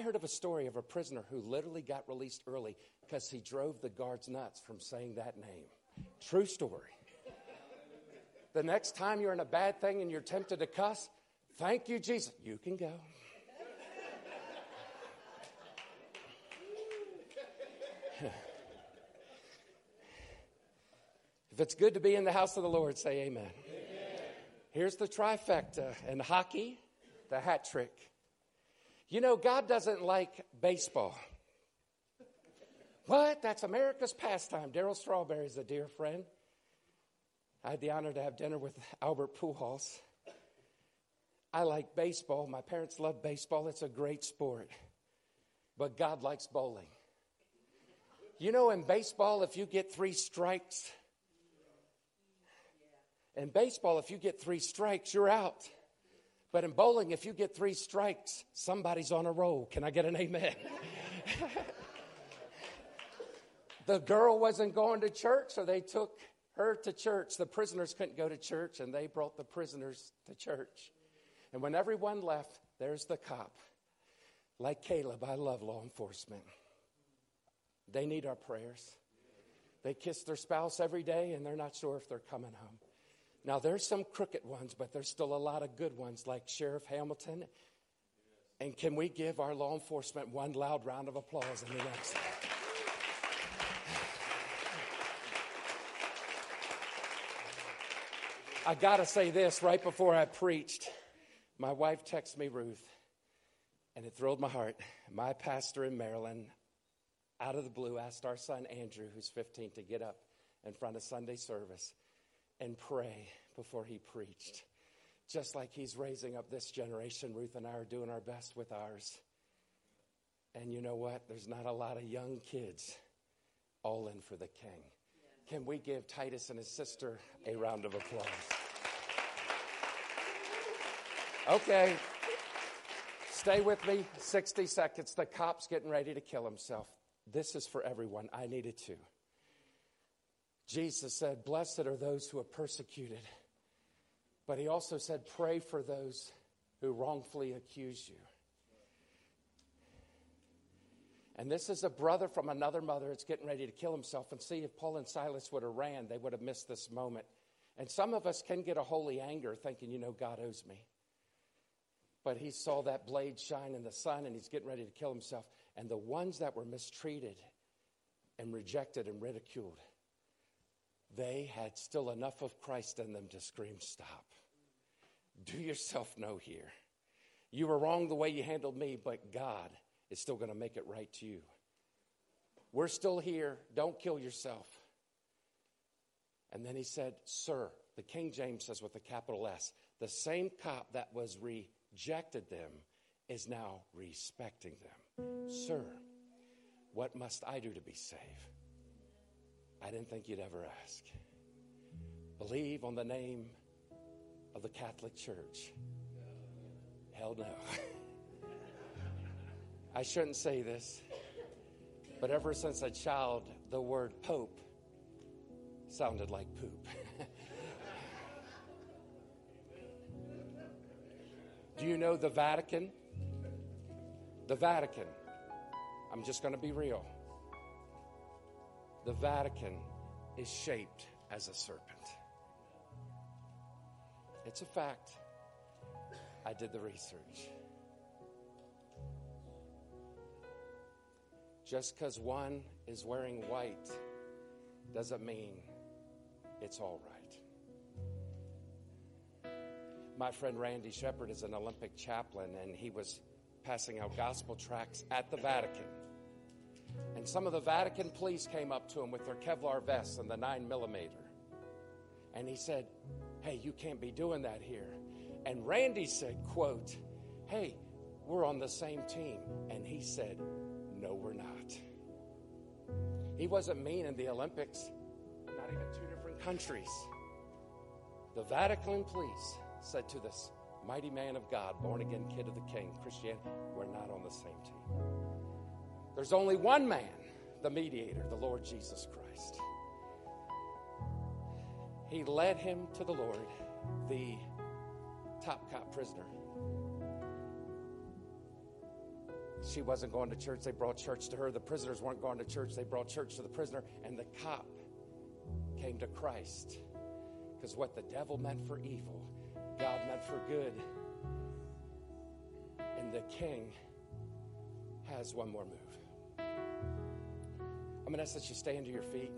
heard of a story of a prisoner who literally got released early because he drove the guards nuts from saying that name. True story. The next time you're in a bad thing and you're tempted to cuss, thank you, Jesus. You can go. if it's good to be in the house of the Lord, say amen. amen. Here's the trifecta in hockey, the hat trick. You know, God doesn't like baseball. What? That's America's pastime. Darryl Strawberry's a dear friend. I had the honor to have dinner with Albert Pujols. I like baseball. My parents love baseball. It's a great sport. But God likes bowling. You know, in baseball, if you get three strikes, in baseball, if you get three strikes, you're out. But in bowling, if you get three strikes, somebody's on a roll. Can I get an amen? the girl wasn't going to church, so they took her to church. The prisoners couldn't go to church, and they brought the prisoners to church. And when everyone left, there's the cop. Like Caleb, I love law enforcement. They need our prayers. They kiss their spouse every day, and they're not sure if they're coming home. Now, there's some crooked ones, but there's still a lot of good ones, like Sheriff Hamilton. And can we give our law enforcement one loud round of applause in the next? I got to say this right before I preached. My wife texted me, Ruth, and it thrilled my heart. My pastor in Maryland, out of the blue, asked our son Andrew, who's 15, to get up in front of Sunday service and pray before he preached. Just like he's raising up this generation, Ruth and I are doing our best with ours. And you know what? There's not a lot of young kids all in for the king. Can we give Titus and his sister a round of applause? Okay. Stay with me 60 seconds. The cop's getting ready to kill himself. This is for everyone. I needed to. Jesus said, Blessed are those who are persecuted. But he also said, Pray for those who wrongfully accuse you. And this is a brother from another mother that's getting ready to kill himself. And see, if Paul and Silas would have ran, they would have missed this moment. And some of us can get a holy anger thinking, you know, God owes me. But he saw that blade shine in the sun and he's getting ready to kill himself. And the ones that were mistreated and rejected and ridiculed, they had still enough of Christ in them to scream, Stop. Do yourself no here. You were wrong the way you handled me, but God is still going to make it right to you. We're still here. Don't kill yourself. And then he said, Sir, the King James says with a capital S, the same cop that was rejected them is now respecting them. Sir, what must I do to be saved? I didn't think you'd ever ask. Believe on the name of the Catholic Church. Hell no. I shouldn't say this, but ever since a child, the word Pope sounded like poop. Do you know the Vatican? The Vatican. I'm just going to be real. The Vatican is shaped as a serpent. It's a fact. I did the research. Just because one is wearing white doesn't mean it's all right. My friend Randy Shepard is an Olympic chaplain, and he was passing out gospel tracts at the Vatican. Some of the Vatican police came up to him with their Kevlar vests and the 9 millimeter. And he said, Hey, you can't be doing that here. And Randy said, quote, Hey, we're on the same team. And he said, No, we're not. He wasn't mean in the Olympics, not even two different countries. The Vatican police said to this mighty man of God, born again kid of the king, Christianity, we're not on the same team. There's only one man, the mediator, the Lord Jesus Christ. He led him to the Lord, the top cop prisoner. She wasn't going to church. They brought church to her. The prisoners weren't going to church. They brought church to the prisoner. And the cop came to Christ. Because what the devil meant for evil, God meant for good. And the king has one more move. I'm going to ask that you stand to your feet.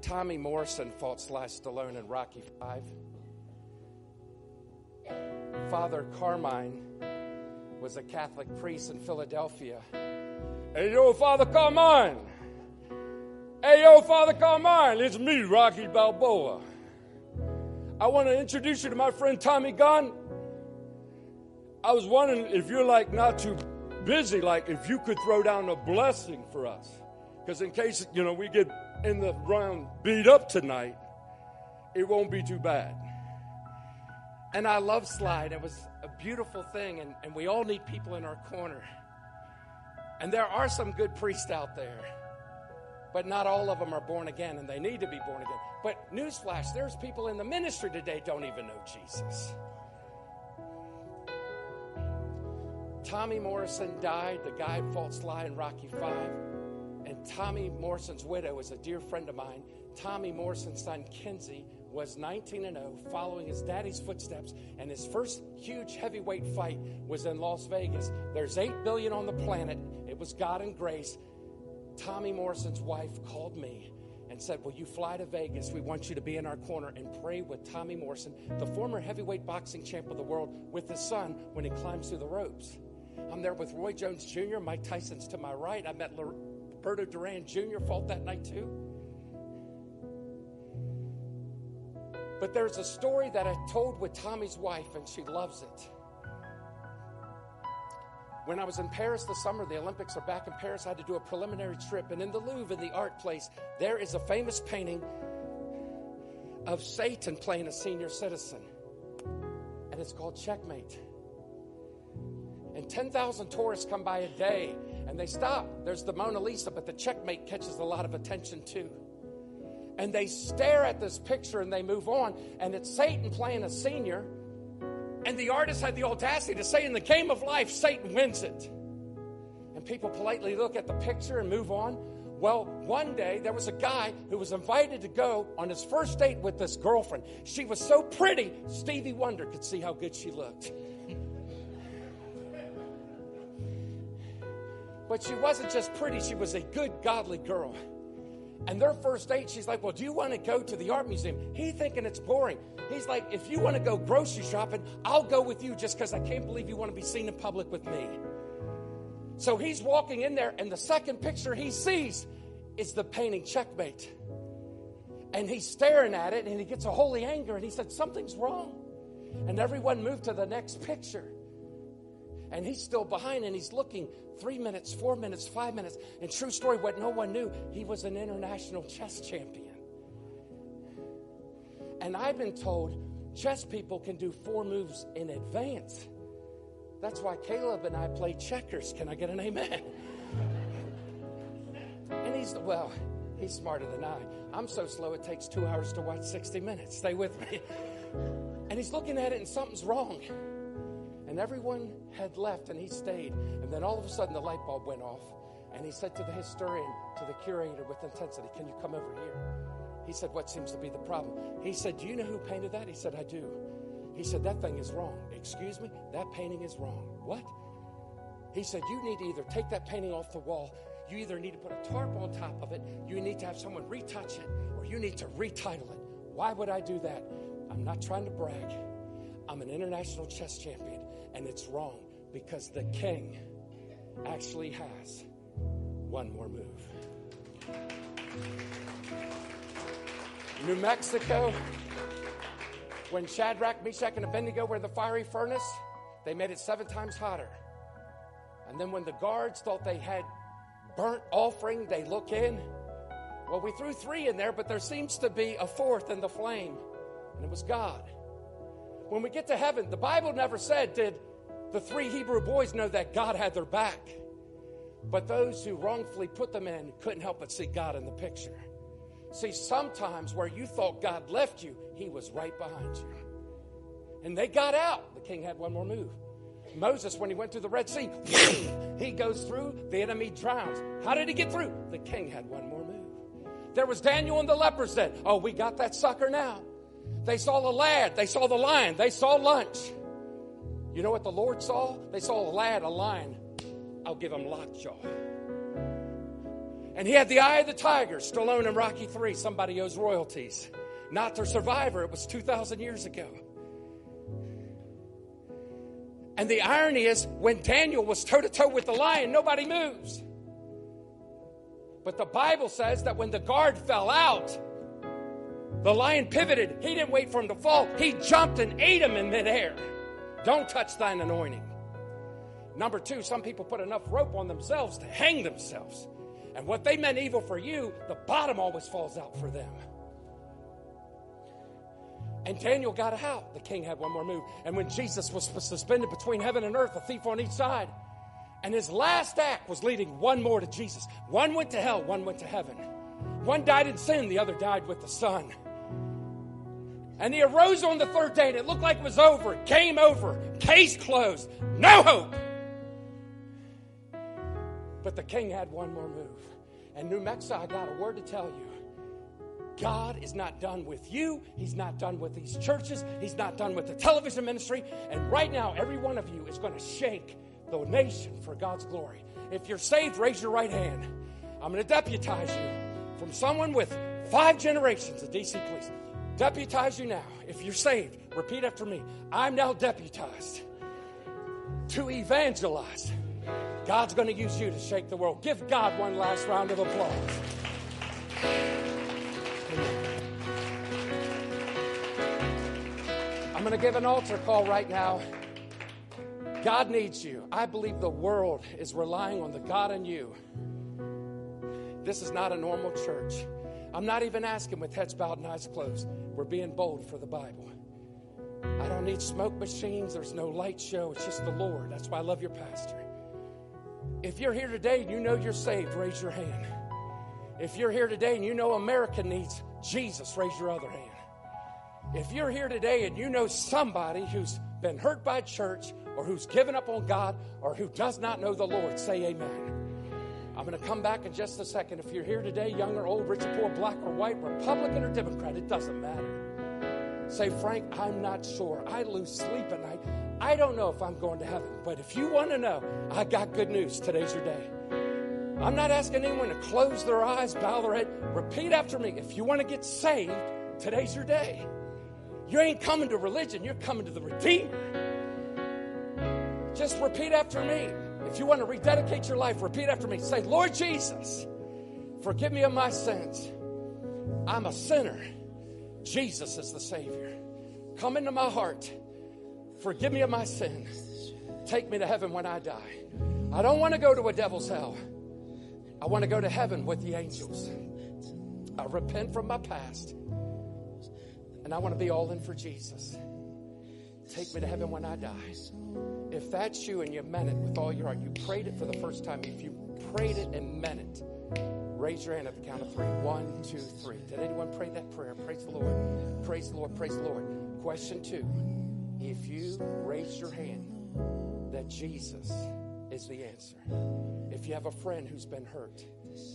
Tommy Morrison fought Sly Stallone in Rocky Five. Father Carmine was a Catholic priest in Philadelphia. Hey, yo, Father Carmine. Hey, yo, Father Carmine. It's me, Rocky Balboa. I want to introduce you to my friend Tommy Gunn. I was wondering if you're like not too busy, like if you could throw down a blessing for us. Because in case, you know, we get in the round beat up tonight, it won't be too bad. And I love Sly. It was a beautiful thing, and, and we all need people in our corner. And there are some good priests out there, but not all of them are born again, and they need to be born again. But newsflash, there's people in the ministry today don't even know Jesus. Tommy Morrison died. The guy fought Sly in Rocky Five. And Tommy Morrison's widow is a dear friend of mine. Tommy Morrison's son, Kenzie, was 19 and 0, following his daddy's footsteps. And his first huge heavyweight fight was in Las Vegas. There's 8 billion on the planet. It was God and grace. Tommy Morrison's wife called me and said, Will you fly to Vegas? We want you to be in our corner and pray with Tommy Morrison, the former heavyweight boxing champ of the world, with his son when he climbs through the ropes. I'm there with Roy Jones Jr., Mike Tyson's to my right. I met Roberto Duran Jr. fought that night too. But there's a story that I told with Tommy's wife, and she loves it. When I was in Paris this summer, the Olympics are back in Paris. I had to do a preliminary trip, and in the Louvre, in the art place, there is a famous painting of Satan playing a senior citizen, and it's called Checkmate. And 10,000 tourists come by a day and they stop. There's the Mona Lisa, but the checkmate catches a lot of attention too. And they stare at this picture and they move on. And it's Satan playing a senior. And the artist had the audacity to say, in the game of life, Satan wins it. And people politely look at the picture and move on. Well, one day there was a guy who was invited to go on his first date with this girlfriend. She was so pretty, Stevie Wonder could see how good she looked. But she wasn't just pretty, she was a good, godly girl. And their first date, she's like, Well, do you want to go to the art museum? He thinking it's boring. He's like, If you want to go grocery shopping, I'll go with you just because I can't believe you want to be seen in public with me. So he's walking in there, and the second picture he sees is the painting checkmate. And he's staring at it, and he gets a holy anger, and he said, Something's wrong. And everyone moved to the next picture. And he's still behind, and he's looking three minutes, four minutes, five minutes. And true story, what no one knew, he was an international chess champion. And I've been told chess people can do four moves in advance. That's why Caleb and I play checkers. Can I get an amen? and he's, well, he's smarter than I. I'm so slow it takes two hours to watch 60 minutes. Stay with me. And he's looking at it and something's wrong. And everyone had left and he stayed. And then all of a sudden the light bulb went off. And he said to the historian, to the curator with intensity, Can you come over here? He said, What seems to be the problem? He said, Do you know who painted that? He said, I do. He said, That thing is wrong. Excuse me? That painting is wrong. What? He said, You need to either take that painting off the wall, you either need to put a tarp on top of it, you need to have someone retouch it, or you need to retitle it. Why would I do that? I'm not trying to brag. I'm an international chess champion. And it's wrong because the king actually has one more move. New Mexico, when Shadrach, Meshach, and Abednego were in the fiery furnace, they made it seven times hotter. And then when the guards thought they had burnt offering, they look in. Well, we threw three in there, but there seems to be a fourth in the flame, and it was God. When we get to heaven, the Bible never said, Did the three Hebrew boys know that God had their back? But those who wrongfully put them in couldn't help but see God in the picture. See, sometimes where you thought God left you, He was right behind you. And they got out. The king had one more move. Moses, when he went through the Red Sea, he goes through, the enemy drowns. How did he get through? The king had one more move. There was Daniel and the lepers then. Oh, we got that sucker now. They saw the lad, they saw the lion, they saw lunch. You know what the Lord saw? They saw a lad, a lion. I'll give him lockjaw. And he had the eye of the tiger, Stallone in Rocky 3. Somebody owes royalties. Not their survivor, it was 2,000 years ago. And the irony is, when Daniel was toe to toe with the lion, nobody moves. But the Bible says that when the guard fell out, the lion pivoted. He didn't wait for him to fall. He jumped and ate him in midair. Don't touch thine anointing. Number two, some people put enough rope on themselves to hang themselves. And what they meant evil for you, the bottom always falls out for them. And Daniel got out. The king had one more move. And when Jesus was suspended between heaven and earth, a thief on each side, and his last act was leading one more to Jesus. One went to hell, one went to heaven. One died in sin, the other died with the Son. And he arose on the third day, and it looked like it was over. Game over. Case closed. No hope. But the king had one more move. And New Mexico, I got a word to tell you. God is not done with you. He's not done with these churches. He's not done with the television ministry. And right now, every one of you is going to shake the nation for God's glory. If you're saved, raise your right hand. I'm going to deputize you from someone with five generations of DC police. Deputize you now. If you're saved, repeat after me. I'm now deputized to evangelize. God's going to use you to shake the world. Give God one last round of applause. I'm going to give an altar call right now. God needs you. I believe the world is relying on the God in you. This is not a normal church. I'm not even asking with heads bowed and eyes closed. We're being bold for the Bible. I don't need smoke machines. There's no light show. It's just the Lord. That's why I love your pastor. If you're here today and you know you're saved, raise your hand. If you're here today and you know America needs Jesus, raise your other hand. If you're here today and you know somebody who's been hurt by church or who's given up on God or who does not know the Lord, say amen. I'm going to come back in just a second. If you're here today, young or old, rich or poor, black or white, Republican or Democrat, it doesn't matter. Say, Frank, I'm not sure. I lose sleep at night. I don't know if I'm going to heaven. But if you want to know, I got good news. Today's your day. I'm not asking anyone to close their eyes, bow their head. Repeat after me. If you want to get saved, today's your day. You ain't coming to religion, you're coming to the Redeemer. Just repeat after me. If you want to rededicate your life, repeat after me. Say, Lord Jesus, forgive me of my sins. I'm a sinner. Jesus is the Savior. Come into my heart. Forgive me of my sin. Take me to heaven when I die. I don't want to go to a devil's hell. I want to go to heaven with the angels. I repent from my past. And I want to be all in for Jesus. Take me to heaven when I die. If that's you and you meant it with all your heart, you prayed it for the first time. If you prayed it and meant it, raise your hand at the count of three. One, two, three. Did anyone pray that prayer? Praise the Lord. Praise the Lord. Praise the Lord. Question two. If you raise your hand that Jesus is the answer, if you have a friend who's been hurt,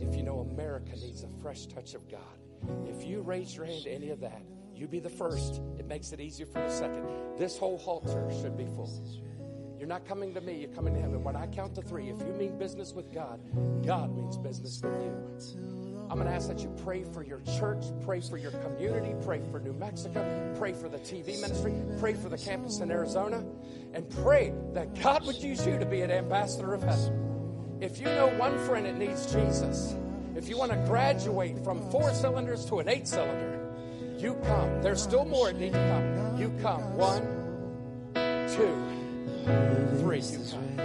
if you know America needs a fresh touch of God, if you raise your hand to any of that, you be the first. It makes it easier for the second. This whole altar should be full. You're not coming to me, you're coming to him. And when I count to three, if you mean business with God, God means business with you. I'm going to ask that you pray for your church, pray for your community, pray for New Mexico, pray for the TV ministry, pray for the campus in Arizona, and pray that God would use you to be an ambassador of heaven. If you know one friend that needs Jesus, if you want to graduate from four cylinders to an eight cylinder, you come. There's still more that need to come. You come. One, two, three. You come.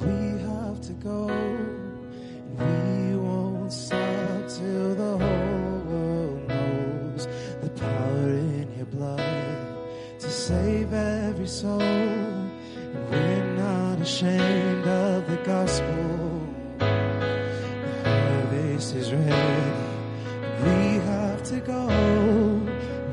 We have to go, and we won't stop till the whole world knows the power in your blood to save every soul. We're not ashamed of the gospel. Is ready. We have to go.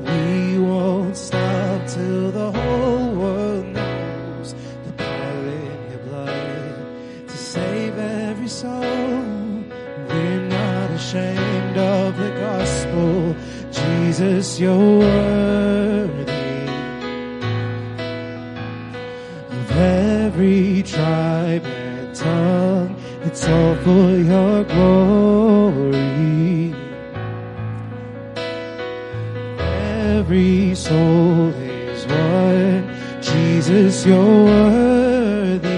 We won't stop till the whole world knows the power in your blood to save every soul. We're not ashamed of the gospel. Jesus, you're worthy of every tribe and tongue. It's all for your glory. Soul is one. Jesus, you're worthy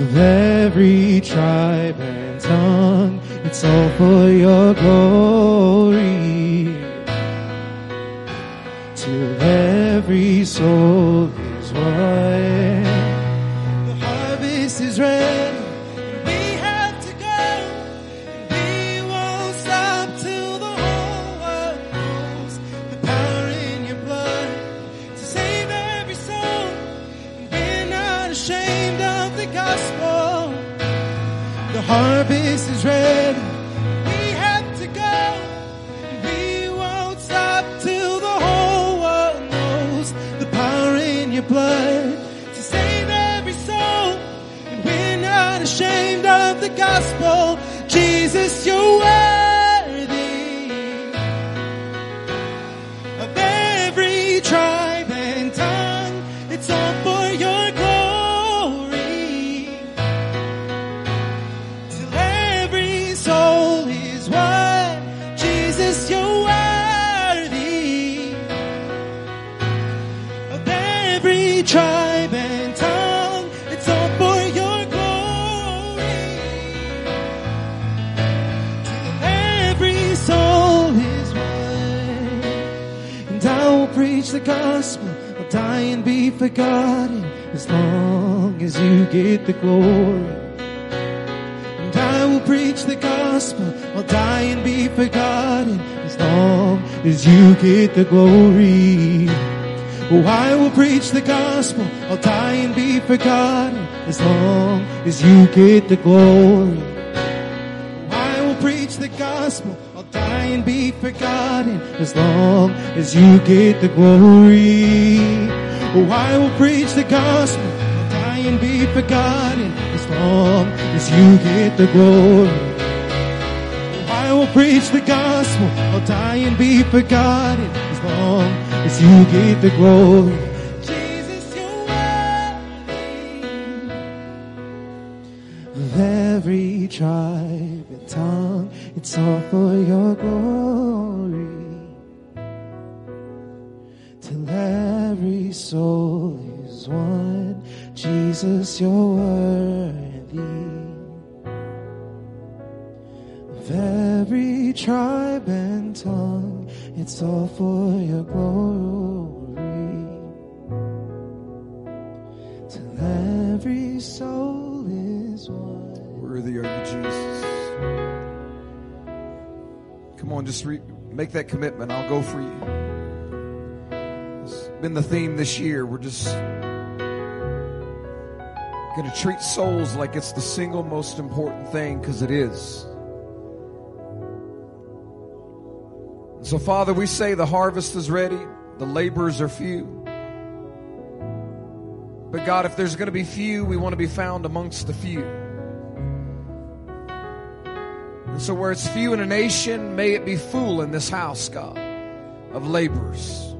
of every tribe and tongue. It's all for your glory. Blood to save every soul. And we're not ashamed of the gospel. Jesus, you're forgotten as long as you get the glory. And I will preach the gospel. I'll die and be forgotten as long as you get the glory. Oh, I will preach the gospel. I'll die and be forgotten as long as you get the glory. I will preach the gospel. I'll die and be forgotten as long as you get the glory. Oh, I will preach the gospel. I'll die and be forgotten as long as you get the glory. I will preach the gospel. I'll die and be forgotten as long as you get the glory. Jesus, you're worthy of every tribe and tongue. It's all for your glory. Till every soul is one. Jesus, you're worthy of every tribe and tongue. It's all for your glory. Till every soul is one. Worthy are you, Jesus. Come on, just re- make that commitment. I'll go for you. Been the theme this year. We're just going to treat souls like it's the single most important thing because it is. And so, Father, we say the harvest is ready, the laborers are few. But God, if there's going to be few, we want to be found amongst the few. And so, where it's few in a nation, may it be full in this house, God, of laborers.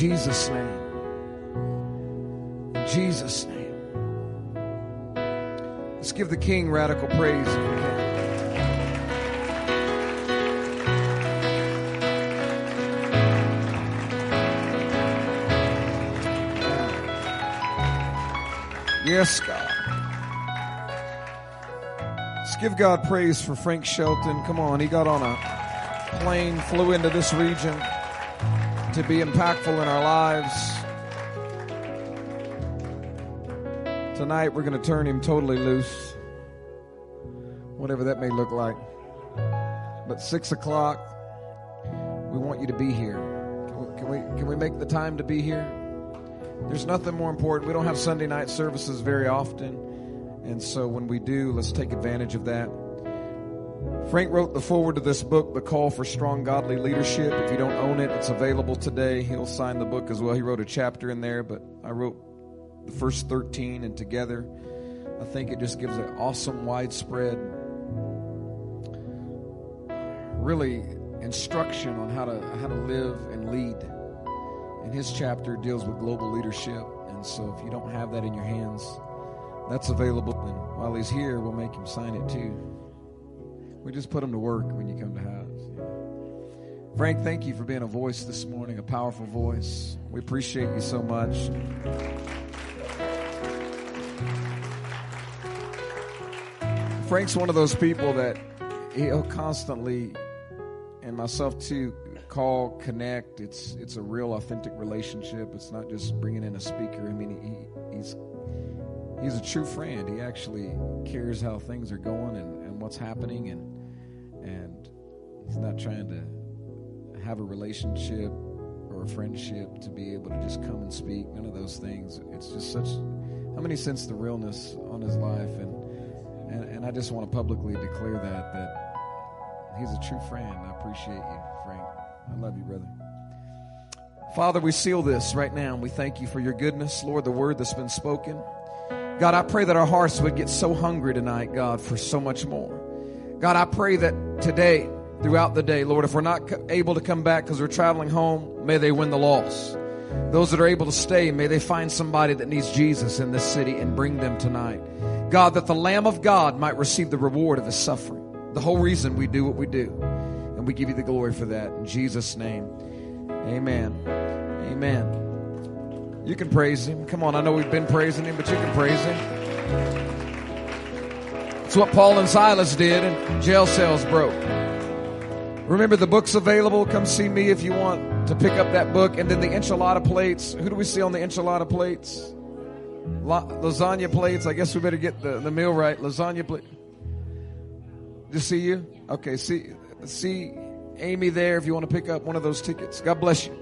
Jesus' name. In Jesus' name. Let's give the King radical praise if we can. Yes, God. Let's give God praise for Frank Shelton. Come on, he got on a plane, flew into this region to be impactful in our lives. Tonight, we're going to turn him totally loose, whatever that may look like. But six o'clock, we want you to be here. Can we, can we, can we make the time to be here? There's nothing more important. We don't have Sunday night services very often. And so when we do, let's take advantage of that. Frank wrote the foreword to this book, The Call for Strong Godly Leadership. If you don't own it, it's available today. He'll sign the book as well. He wrote a chapter in there, but I wrote the first 13, and together, I think it just gives an awesome, widespread, really instruction on how to how to live and lead. And his chapter deals with global leadership. And so if you don't have that in your hands, that's available. And while he's here, we'll make him sign it too. We just put them to work when you come to house. Frank, thank you for being a voice this morning, a powerful voice. We appreciate you so much. Frank's one of those people that he'll constantly, and myself too, call, connect. It's it's a real authentic relationship. It's not just bringing in a speaker. I mean, he, he's he's a true friend. He actually cares how things are going and, and what's happening, and and he's not trying to have a relationship or a friendship to be able to just come and speak. None of those things. It's just such. How many sense the realness on his life, and and, and I just want to publicly declare that that he's a true friend. I appreciate you, Frank. I love you, brother. Father, we seal this right now and we thank you for your goodness, Lord, the word that's been spoken. God, I pray that our hearts would get so hungry tonight, God, for so much more. God, I pray that today, throughout the day, Lord, if we're not able to come back because we're traveling home, may they win the loss. Those that are able to stay, may they find somebody that needs Jesus in this city and bring them tonight. God, that the Lamb of God might receive the reward of his suffering. The whole reason we do what we do. And we give you the glory for that. In Jesus' name, amen. Amen. You can praise him. Come on, I know we've been praising him, but you can praise him. It's what Paul and Silas did, and jail cells broke. Remember, the book's available. Come see me if you want to pick up that book. And then the enchilada plates. Who do we see on the enchilada plates? La- lasagna plates. I guess we better get the, the meal right. Lasagna plate. Just see you? Okay, see see Amy there if you want to pick up one of those tickets. God bless you.